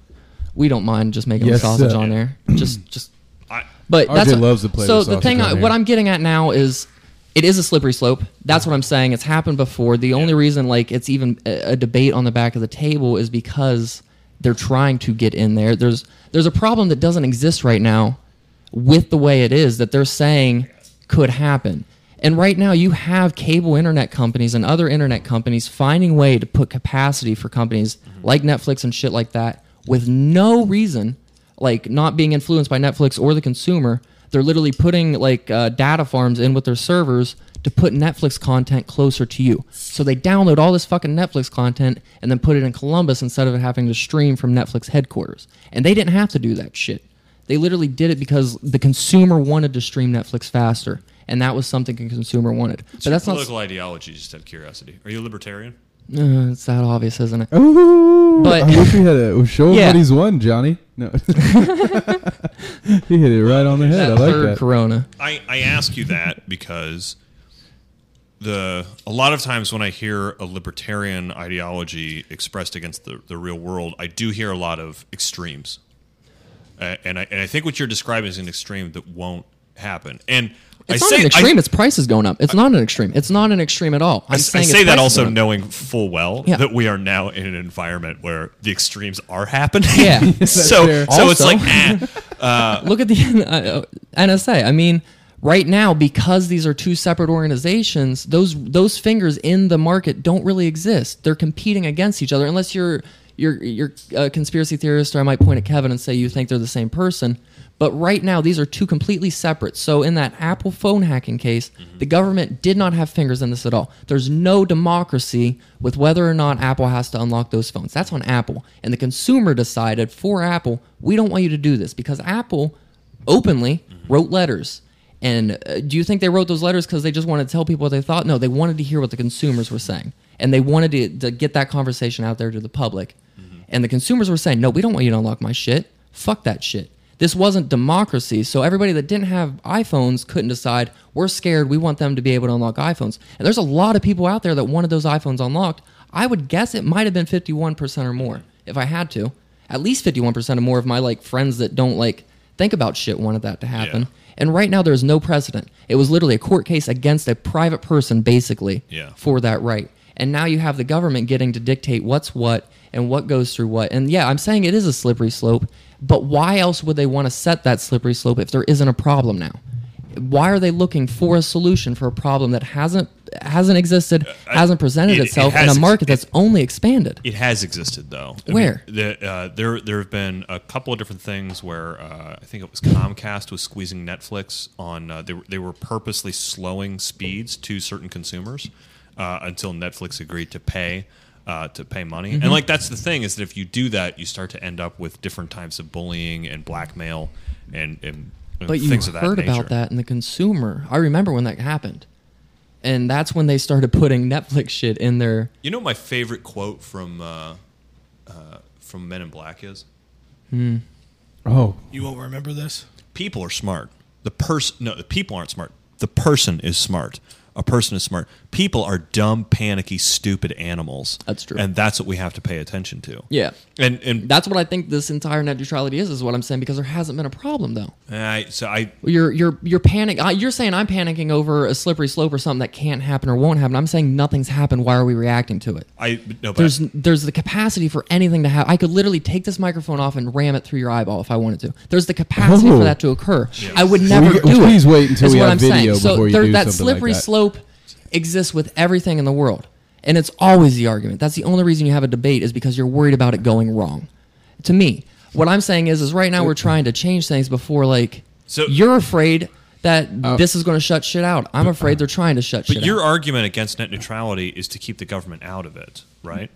We don't mind just making Yes, a sausage sir. on there. Just, just I, But RJ that's loves to play So with the thing, I, what I'm getting at now is, it is a slippery slope. That's what I'm saying. It's happened before. The only reason, like, it's even a, a debate on the back of the table is because they're trying to get in there. There's there's a problem that doesn't exist right now with the way it is that they're saying could happen. And right now, you have cable internet companies and other internet companies finding way to put capacity for companies mm-hmm. like Netflix and shit like that with no reason, like not being influenced by Netflix or the consumer. They're literally putting like uh, data farms in with their servers to put Netflix content closer to you. So they download all this fucking Netflix content and then put it in Columbus instead of having to stream from Netflix headquarters. And they didn't have to do that shit. They literally did it because the consumer wanted to stream Netflix faster, and that was something the consumer wanted. What's but that's not. political ideology. Just out of curiosity, are you a libertarian? Uh, it's that obvious, isn't it? Ooh, But- I wish we had a show him Yeah. what he's won, Johnny. No, he hit it right on the head. that I like third that. Corona. I, I ask you that because the a lot of times when I hear a libertarian ideology expressed against the, the real world, I do hear a lot of extremes. Uh, and I and I think what you're describing is an extreme that won't happen. And It's I not say an extreme. I, its price is going up. It's not an extreme. It's not an extreme at all. I'm I, I saying its say that also knowing full well Yeah. that we are now in an environment where the extremes are happening. Yeah. so fair. so it's like eh, Look at the uh, NSA. I mean, Right now, because these are two separate organizations, those those fingers in the market don't really exist. They're competing against each other, unless you're you're you're a conspiracy theorist, or I might point at Kevin and say you think they're the same person. But right now, these are two completely separate. So in that Apple phone hacking case, mm-hmm. the government did not have fingers in this at all. There's no democracy with whether or not Apple has to unlock those phones. That's on Apple, and the consumer decided for Apple, we don't want you to do this because Apple openly mm-hmm. wrote letters. And uh, do you think they wrote those letters because they just wanted to tell people what they thought? No, they wanted to hear what the consumers were saying. And they wanted to, to get that conversation out there to the public. Mm-hmm. And the consumers were saying, no, we don't want you to unlock my shit. Fuck that shit. This wasn't democracy. So everybody that didn't have iPhones couldn't decide, we're scared, we want them to be able to unlock iPhones. And there's a lot of people out there that wanted those iPhones unlocked. I would guess it might have been 51% or more if I had to. At least 51% or more of my like friends that don't like think about shit wanted that to happen. Yeah. And right now, there's no precedent. It was literally a court case against a private person, basically, Yeah. for that right. And now you have the government getting to dictate what's what and what goes through what. And yeah, I'm saying it is a slippery slope, but why else would they want to set that slippery slope if there isn't a problem now? Why are they looking for a solution for a problem that hasn't hasn't existed, hasn't presented Uh, it- it itself has in a market it- that's only expanded? It has existed though. I Where? mean, the, uh, there there have been a couple of different things where uh, I think it was Comcast was squeezing Netflix on. Uh, they were- they were purposely slowing speeds to certain consumers uh, until Netflix agreed to pay. Uh, to pay money, Mm-hmm. and like that's the thing is that if you do that, you start to end up with different types of bullying and blackmail and, and, and But you things of that heard nature. about that in the consumer. I remember when that happened. And that's when they started putting Netflix shit in there. You know, my favorite quote from uh, uh, from Men in Black is Oh, You won't remember this? people are smart. The person, no, the people aren't smart. The person is smart. A person is smart. People are dumb, panicky, stupid animals. That's true. and that's what we have to pay attention to. Yeah. and and That's what I think this entire net neutrality is, is what I'm saying, because there hasn't been a problem though. I, so I You're you're you're panic. You're saying I'm panicking over a slippery slope or something that can't happen or won't happen. I'm saying nothing's happened. Why are we reacting to it? I no, but There's there's the capacity for anything to happen. I could literally take this microphone off and ram it through your eyeball if I wanted to. There's the capacity Oh. for that to occur. I would never Well, do it. please wait until is we what have I'm video saying. So before you there- do that something like slippery that. slope exists with everything in the world, and it's always the argument. That's the only reason you have a debate is because you're worried about it going wrong. To me, what I'm saying is, is right now we're trying to change things before like So- you're afraid that Uh, this is going to shut shit out. I'm afraid they're trying to shut but your out. argument against net neutrality is to keep the government out of it, right?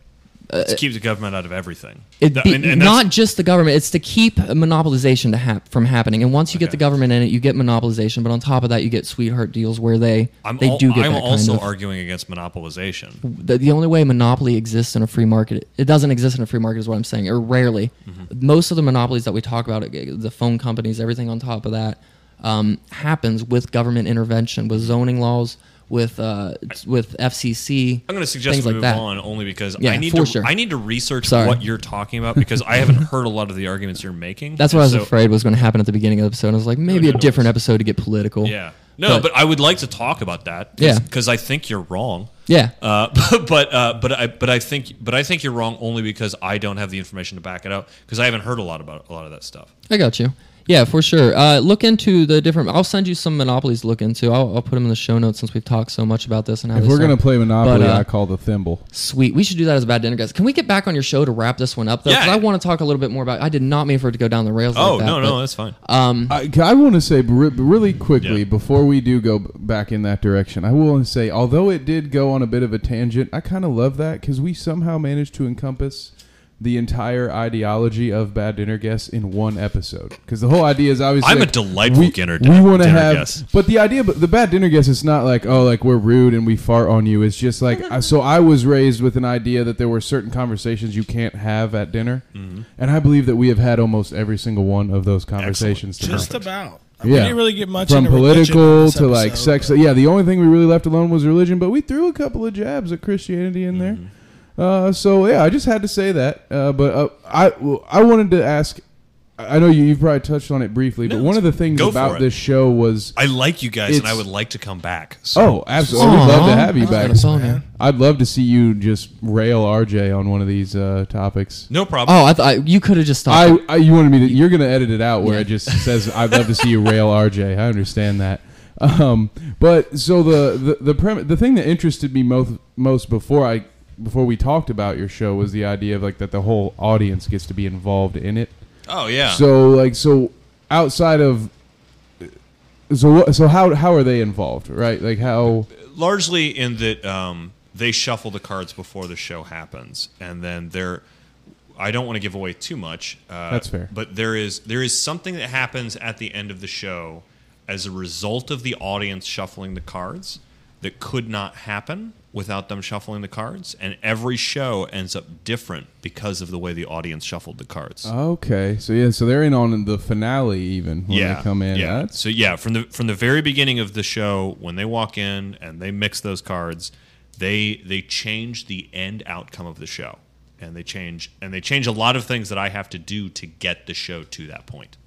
To keep the government out of everything. Uh, be, not just the government. It's to keep monopolization to hap- from happening. And once you get the government in it, you get monopolization. But on top of that, you get sweetheart deals where they I'm, they al- do get I'm that also kind of. arguing against monopolization. the, the only way monopoly exists in a free market, it doesn't exist in a free market, is what I'm saying, or rarely. Mm-hmm. Most of the monopolies that we talk about, uh, the phone companies, everything on top of that, um, happens with government intervention, with zoning laws, with uh, with FCC. I'm going to suggest we like move that. on only because Yeah, I need to sure. I need to research Sorry. what you're talking about because I haven't heard a lot of the arguments you're making. That's what I was So- afraid was going to happen at the beginning of the episode. I was like, maybe no, a different episode to get political. Yeah. No, but, I would like to talk about that. Yeah. Because I think you're wrong. yeah. Uh, but uh, but I but I think but I think you're wrong only because I don't have the information to back it up because I haven't heard a lot about a lot of that stuff. I got you. Yeah, for sure. Uh, look into the different. I'll send you some monopolies to look into. I'll, I'll put them in the show notes since we've talked so much about this and how if we're gonna play Monopoly, But, uh, I call the thimble. Sweet. We should do that as a bad dinner, guys. Can we get back on your show to wrap this one up though? 'Cause Yeah. I want to talk a little bit more about. I did not mean for it to go down the rails. Oh like that, no no but, that's fine. Um, I, I want to say really quickly Yeah. before we do go back in that direction. I will say, although it did go on a bit of a tangent, I kind of love that because we somehow managed to encompass the entire ideology of Bad Dinner Guests in one episode. Because the whole idea is obviously I'm a like, delightful we, dinner- We want to have, guest. but the idea, but the Bad Dinner Guest, it's not like oh, like we're rude and we fart on you. It's just like I- so. I was raised with an idea that there were certain conversations you can't have at dinner, Mm-hmm. and I believe that we have had almost every single one of those conversations. Just about. I Yeah. We didn't really get much from into political this to like episode, sex. but- Yeah, the only thing we really left alone was religion, but we threw a couple of jabs at Christianity in there. Uh, so yeah, I just had to say that. Uh, but uh, I I wanted to ask. I know you you've probably touched on it briefly, but No, one of the things go for about it. this show was I like you guys and I It's- would like to come back. So. oh, absolutely, we'd love to have you back. gonna. I'd love to see you just rail RJ on one of these uh, topics. No problem. Oh, I thought you could have just stopped. I, I you wanted me to. You're gonna edit it out where Yeah. it just says I'd love to see you rail RJ. I understand that. Um, but so the the the, prem- the thing that interested me most most before I before we talked about your show was the idea of like that the whole audience gets to be involved in it. Oh yeah. So like so outside of so what, so how how are they involved? Right? Like how largely in that um, they shuffle the cards before the show happens, and then they're. I don't want to give away too much. Uh, That's fair. But there is there is something that happens at the end of the show as a result of the audience shuffling the cards that could not happen without them shuffling the cards, and every show ends up different because of the way the audience shuffled the cards. Okay, so yeah, so they're in on the finale even when yeah, they come in. Yeah. That's So yeah, from the from the very beginning of the show, when they walk in and they mix those cards, they they change the end outcome of the show, and they change and they change a lot of things that I have to do to get the show to that point.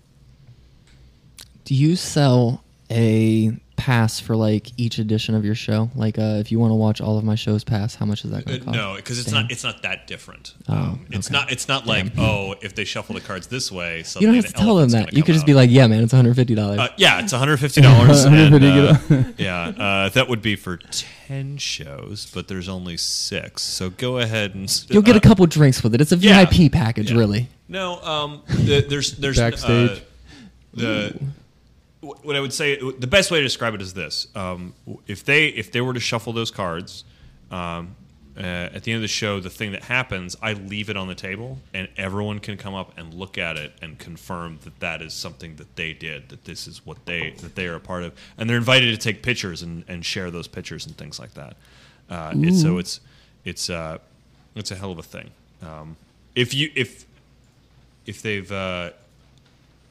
Do you sell a pass for like each edition of your show? Like, uh, if you want to watch all of my shows pass, how much is that going Uh, to cost? no, because it's Damn. not it's not that different. Oh, um, it's okay. not it's not like oh if they shuffle the cards this way, You don't have to tell them that. You come could just out. be like, "Yeah, man, it's one hundred fifty dollars." Uh, yeah, it's one hundred fifty dollars. $150. yeah, uh, that would be for ten shows, but there's only six. So go ahead and s- You'll get uh, a couple drinks with it. It's a yeah. VIP package, Yeah. really. No, um, the, there's there's Backstage. Uh, the wh- what I would say the best way to describe it is this: um, if they if they were to shuffle those cards. Um, uh, at the end of the show, the thing that happens, I leave it on the table, and everyone can come up and look at it and confirm that that is something that they did, that this is what they that they are a part of, and they're invited to take pictures and, and share those pictures and things like that. Uh, it's, so it's it's uh, it's a hell of a thing. Um, if you if if they've uh,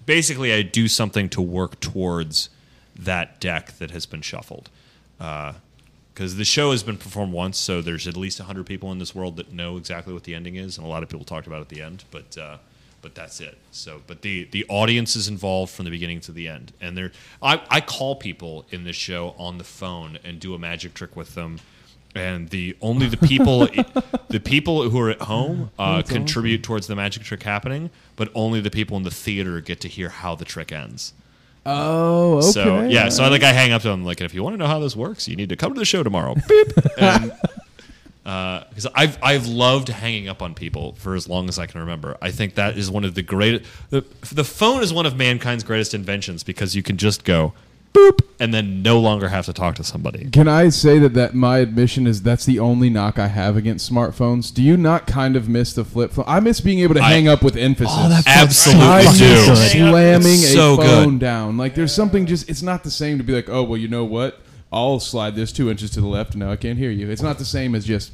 basically I do something to work towards that deck that has been shuffled. Because the show has been performed once, so there's at least 100 people in this world that know exactly what the ending is, and a lot of people talked about it at the end, but uh, but that's it. So, but the the audience is involved from the beginning to the end, and they're I, I call people in this show on the phone and do a magic trick with them. And the only the people the people who are at home uh, contribute towards the magic trick happening, but only the people in the theater get to hear how the trick ends. oh okay. So yeah, so I like I hang up to them like, if you want to know how this works, you need to come to the show tomorrow. Beep. And because I've I've loved hanging up on people for as long as I can remember. I think that is one of the greatest. The, the phone is one of mankind's greatest inventions because you can just go boop and then no longer have to talk to somebody. Can I say that that my admission is that's the only knock I have against smartphones? Do you not kind of miss the flip phone? I miss being able to I- hang up with emphasis. Oh, that Absolutely I do. miss slamming It's a phone good. down. Like there's something just it's not the same to be like, oh well, you know what? I'll slide this two inches to the left. now I can't hear you. It's not the same as just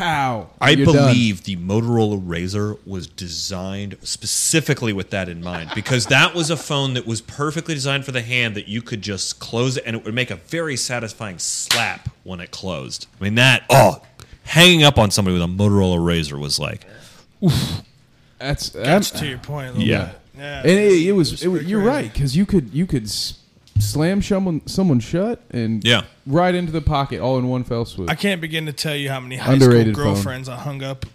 pow. I you're done. believe the Motorola RAZR was designed specifically with that in mind because that was a phone that was perfectly designed for the hand that you could just close it and it would make a very satisfying slap when it closed. I mean that oh, hanging up on somebody with a Motorola RAZR was like That's, That's that's to your point. A little Yeah. Bit. Yeah. and it, it was, it was pretty you're right because you could you could s- slam someone someone shut and Yeah. right into the pocket all in one fell swoop. I can't begin to tell you how many high Underrated school phone. girlfriends I hung up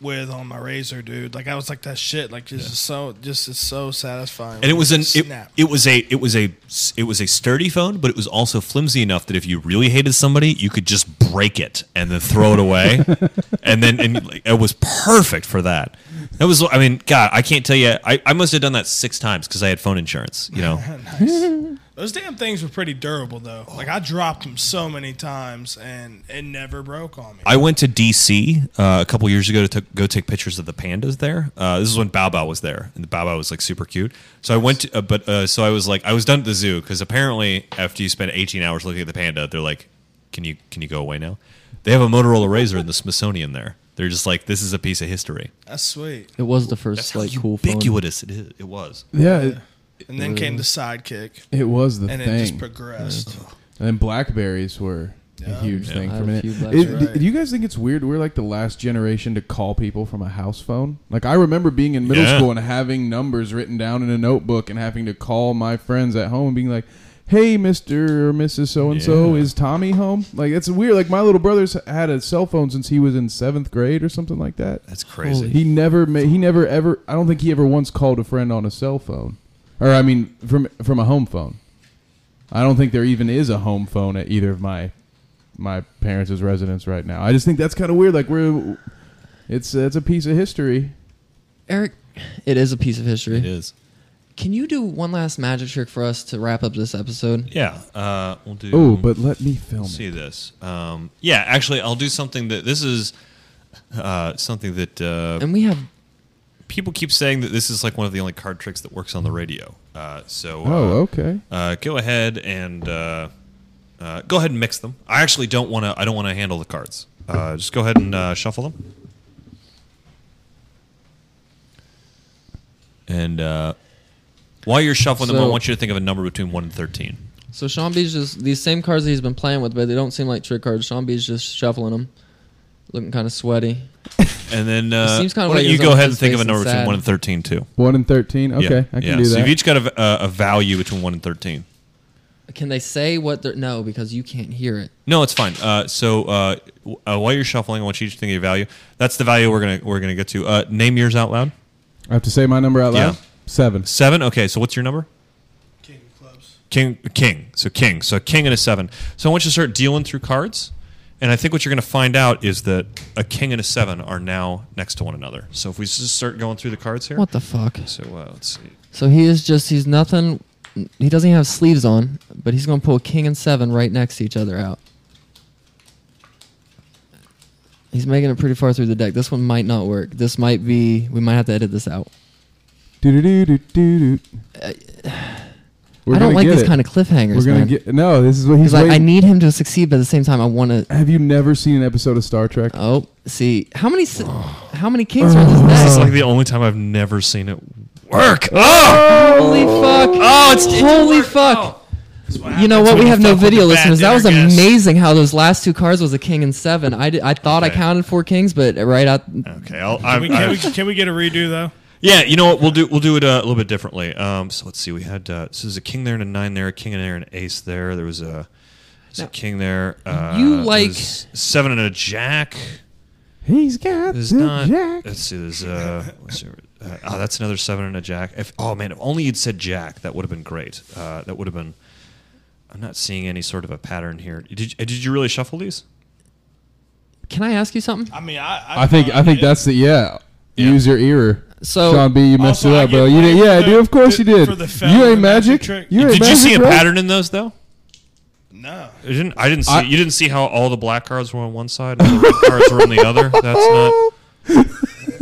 with on my RAZR, dude. Like I was like that shit. Like just so, just it's so satisfying. and it was an it, snap. it was a it was a it was a sturdy phone but it was also flimsy enough that if you really hated somebody you could just break it and then throw it away and then and like, it was perfect for that that was i mean god i can't tell you i, I must have done that six times because i had phone insurance you know nice. Those damn things were pretty durable though. Like I dropped them so many times and it never broke on me. I went to DC uh, a couple years ago to t- go take pictures of the pandas there. Uh, this is when Bao Bao was there, and the Bao Bao was like super cute. So I went, to, uh, but uh, so I was like, I was done at the zoo because apparently after you spend 18 hours looking at the panda, they're like, can you can you go away now? They have a Motorola RAZR in the Smithsonian there. They're just like, this is a piece of history. That's sweet. It was the first That's first how like cool phone. ubiquitous it is. It was. yeah, it, And then came the mm. sidekick, it was the thing. and thing. it just progressed. And then Blackberries were a Yeah. huge Yeah. thing I for a had a minute. few Is- Blackberries. do, do you guys think it's weird? We're like the last generation to call people from a house phone. Like I remember being in middle Yeah. school and having numbers written down in a notebook and having to call my friends at home and being like, "Hey, Mister or Mrs. So and So, Yeah. is Tommy home?" Like it's weird. Like my little brother's had a cell phone since he was in seventh grade or something like that. That's crazy. He never made. He never ever. I don't think he ever once called a friend on a cell phone, or I mean, from from a home phone. I don't think there even is a home phone at either of my my parents' residence right now. I just think that's kind of weird. Like we're, it's it's a piece of history. Eric, it is a piece of history. It is. Can you do one last magic trick for us to wrap up this episode? Yeah. Uh, we'll do. Oh, but let me film. see it. this. Um, yeah, actually, I'll do something that this is uh, something that uh, And we have people keep saying that this is like one of the only card tricks that works on the radio. Uh, so, uh, Oh, okay. uh, go ahead and uh, uh, go ahead and mix them. I actually don't want to. I don't want to handle the cards. Uh, just go ahead and uh, shuffle them. And uh, while you're shuffling them, I want you to think of a number between one and thirteen. so Sean B's just these same cards that he's been playing with, but they don't seem like trick cards. Sean B's just shuffling them, looking kind of sweaty. And then uh, seems kinda why don't like you he's go on ahead and think of a face number and between sad. one and thirteen too. One and thirteen. Okay, Yeah, I can yeah. do So that. you've each got a, a, a value between one and thirteen. Can they say what they're no because you can't hear it. No, it's fine. Uh, so uh, w- uh, while you're shuffling, I want you to think of your value. That's the value we're gonna we're gonna get to. Uh, name yours out loud. I have to say my number out loud. Yeah. Seven. Seven. Okay, so what's your number? King of clubs. King. King. So king. So a king and a seven. So I want you to start dealing through cards, and I think what you're gonna find out is that a king and a seven are now next to one another. So if we just start going through the cards here. What the fuck? So uh, let's see. So he is just he's nothing. He doesn't even have sleeves on, but he's gonna pull a king and seven right next to each other out. He's making it pretty far through the deck. This one might not work. This might be. We might have to edit this out. Do do do do do. I don't like this kind of cliffhangers, We're gonna man. get no. This is what he's like, I need him to succeed, but at the same time, I want to. Have you never seen an episode of Star Trek? Oh, see how many s- how many kings are in this This is like the only time I've never seen it work. Oh, Holy fuck! oh, it's, it's Holy worked. fuck! Oh. You know what? We have no video listeners. That was dinner guest. amazing how those last two cards was a king and seven. I, did, I thought I counted four kings, but right out. Okay, I'll, Can I'm, we, can, I'm- we, can we get a redo though? Yeah, you know what? We'll do we'll do it uh, a little bit differently. Um, so let's see. We had uh, so there's a king there and a nine there, a king and there and an ace there. There was a, there's a Now, king there. Uh, you like- was seven and a jack. He's got There's the not. jack. Let's see. There's uh, what's there? Uh, oh, that's another seven and a jack. If oh man, if only you'd said jack, that would have been great. Uh, that would have been. I'm not seeing any sort of a pattern here. Did uh, did you really shuffle these? Can I ask you something? I mean, I I think I think that's the yeah. Yeah. Use your ear. So Sean B, you messed Also, it up, bro. You did, yeah, for dude. Of course the- you did. for the You ain't magic. magic. You ain't Did you see a bro. pattern in those though? no. I didn't. I didn't see. I- you didn't see how all the black cards were on one side and the red cards were on the other. That's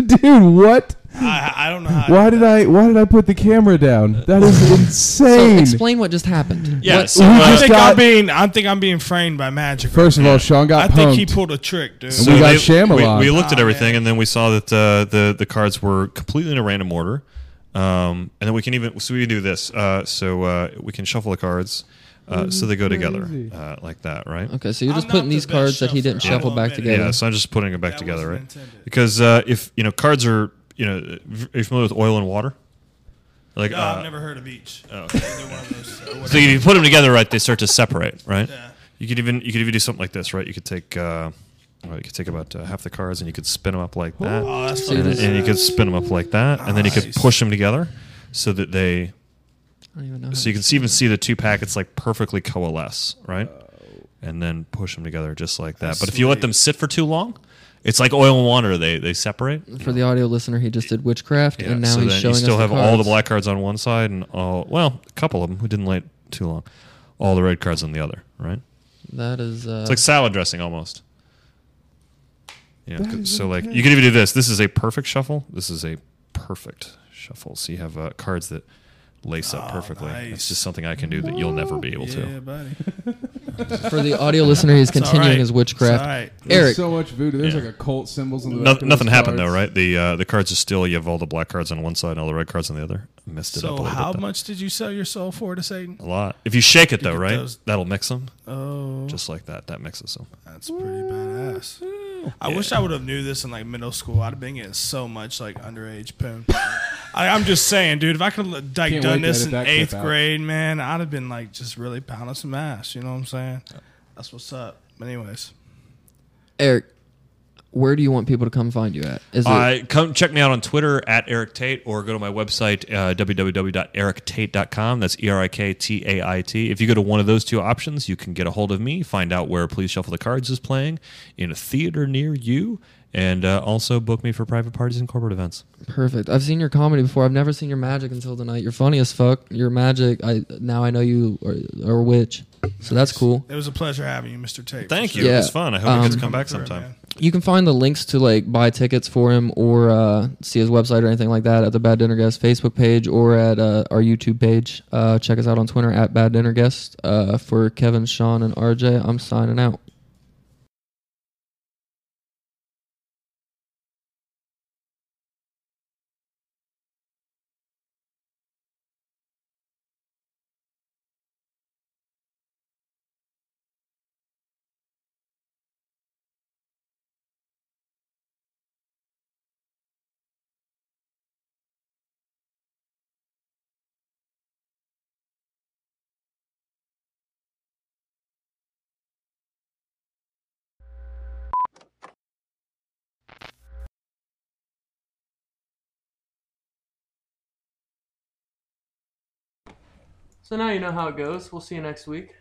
not. dude. What? I, I don't know how. Why did I? Why did I put the camera down? That is so insane. explain what just happened. Yeah. What- So, uh, I think got- I'm being. I think I'm being framed by magic. First of all, Sean got I think he pulled a trick, dude. we got they- Shyamalan. We, we looked at Oh, everything, man. and then we saw that uh, the the cards were completely in a random order. Um, and then we can even so we can do this. Uh, so uh, we can shuffle the cards uh, so they go together uh, like that, right? Okay, so you're I'm just putting not the these best cards that he didn't shuffle back together. Yeah. So I'm just putting it back That together, right? intended. Because uh, if you know cards are you know are you familiar with oil and water? Like No, uh, I've never heard of each. oh, Either one of those. uh, So if you put them together, right, they start to separate, right? Yeah. You could even you could even do something like this, right? You could take uh, well, you could take about uh, half the cards and you could spin them up like that, Oh, that's So you and, just- and you could spin them up like that, and then you could push them together so that they I don't even know. so you can see, even see the two packets like perfectly coalesce, right? And then push them together just like that. That's but if you let them sit for too long, it's like oil and water; they they separate. For the audio listener, he just did witchcraft, Yeah, and now so he's then showing you still us have the all the cards. black cards on one side and all well, a couple of them who didn't light too long, all the red cards on the other, right? That is. Uh, It's like salad dressing almost. Yeah. C- So like you could even do this. This is a perfect shuffle. This is a perfect shuffle. So you have uh, cards that lace up Oh, perfectly. nice. It's just something I can do that you'll never be able Yeah, to. buddy. for the audio listener, he's continuing right. his witchcraft. all right. There's Erik, so much voodoo. There's Yeah. like occult symbols in the No, nothing those happened though, right? The uh, the cards are still. You have all the black cards on one side and all the red cards on the other. I messed it up a So how bit. much did you sell your soul for to Satan? A lot. If you shake it though, right? those- That'll mix them Oh, just like that. That mixes them. that's pretty badass. I wish I would have knew this in like middle school. I'd have been getting so much like underage poon. I, I'm just saying, dude. If I could have like Can't done wait to this edit in that clip eighth out. grade, man, I'd have been like just really pounding some ass. You know what I'm saying? That's what's up. But anyways, Erik, where do you want people to come find you at? Is it Uh, come check me out on Twitter at Erik Tait or go to my website, uh, www.eriktait.com. That's E R I K T A I T. If you go to one of those two options, you can get a hold of me, find out where Please Shuffle the Cards is playing in a theater near you, and uh, also book me for private parties and corporate events. perfect? I've seen your comedy before. I've never seen your magic until tonight. You're funny as fuck. Your magic. I now I know you are, are a witch, so that's cool. It was a pleasure having you, Mr. Tait. Thank for you. sure. It Yeah. was fun. I hope you get to Um, come back sometime. man. You can find the links to like buy tickets for him or uh, see his website or anything like that at the Bad Dinner Guest Facebook page or at uh, our YouTube page. Uh, check us out on Twitter at Bad Dinner Guest. Uh, for Kevin, Sean, and RJ, I'm signing out. So now you know how it goes. We'll see you next week.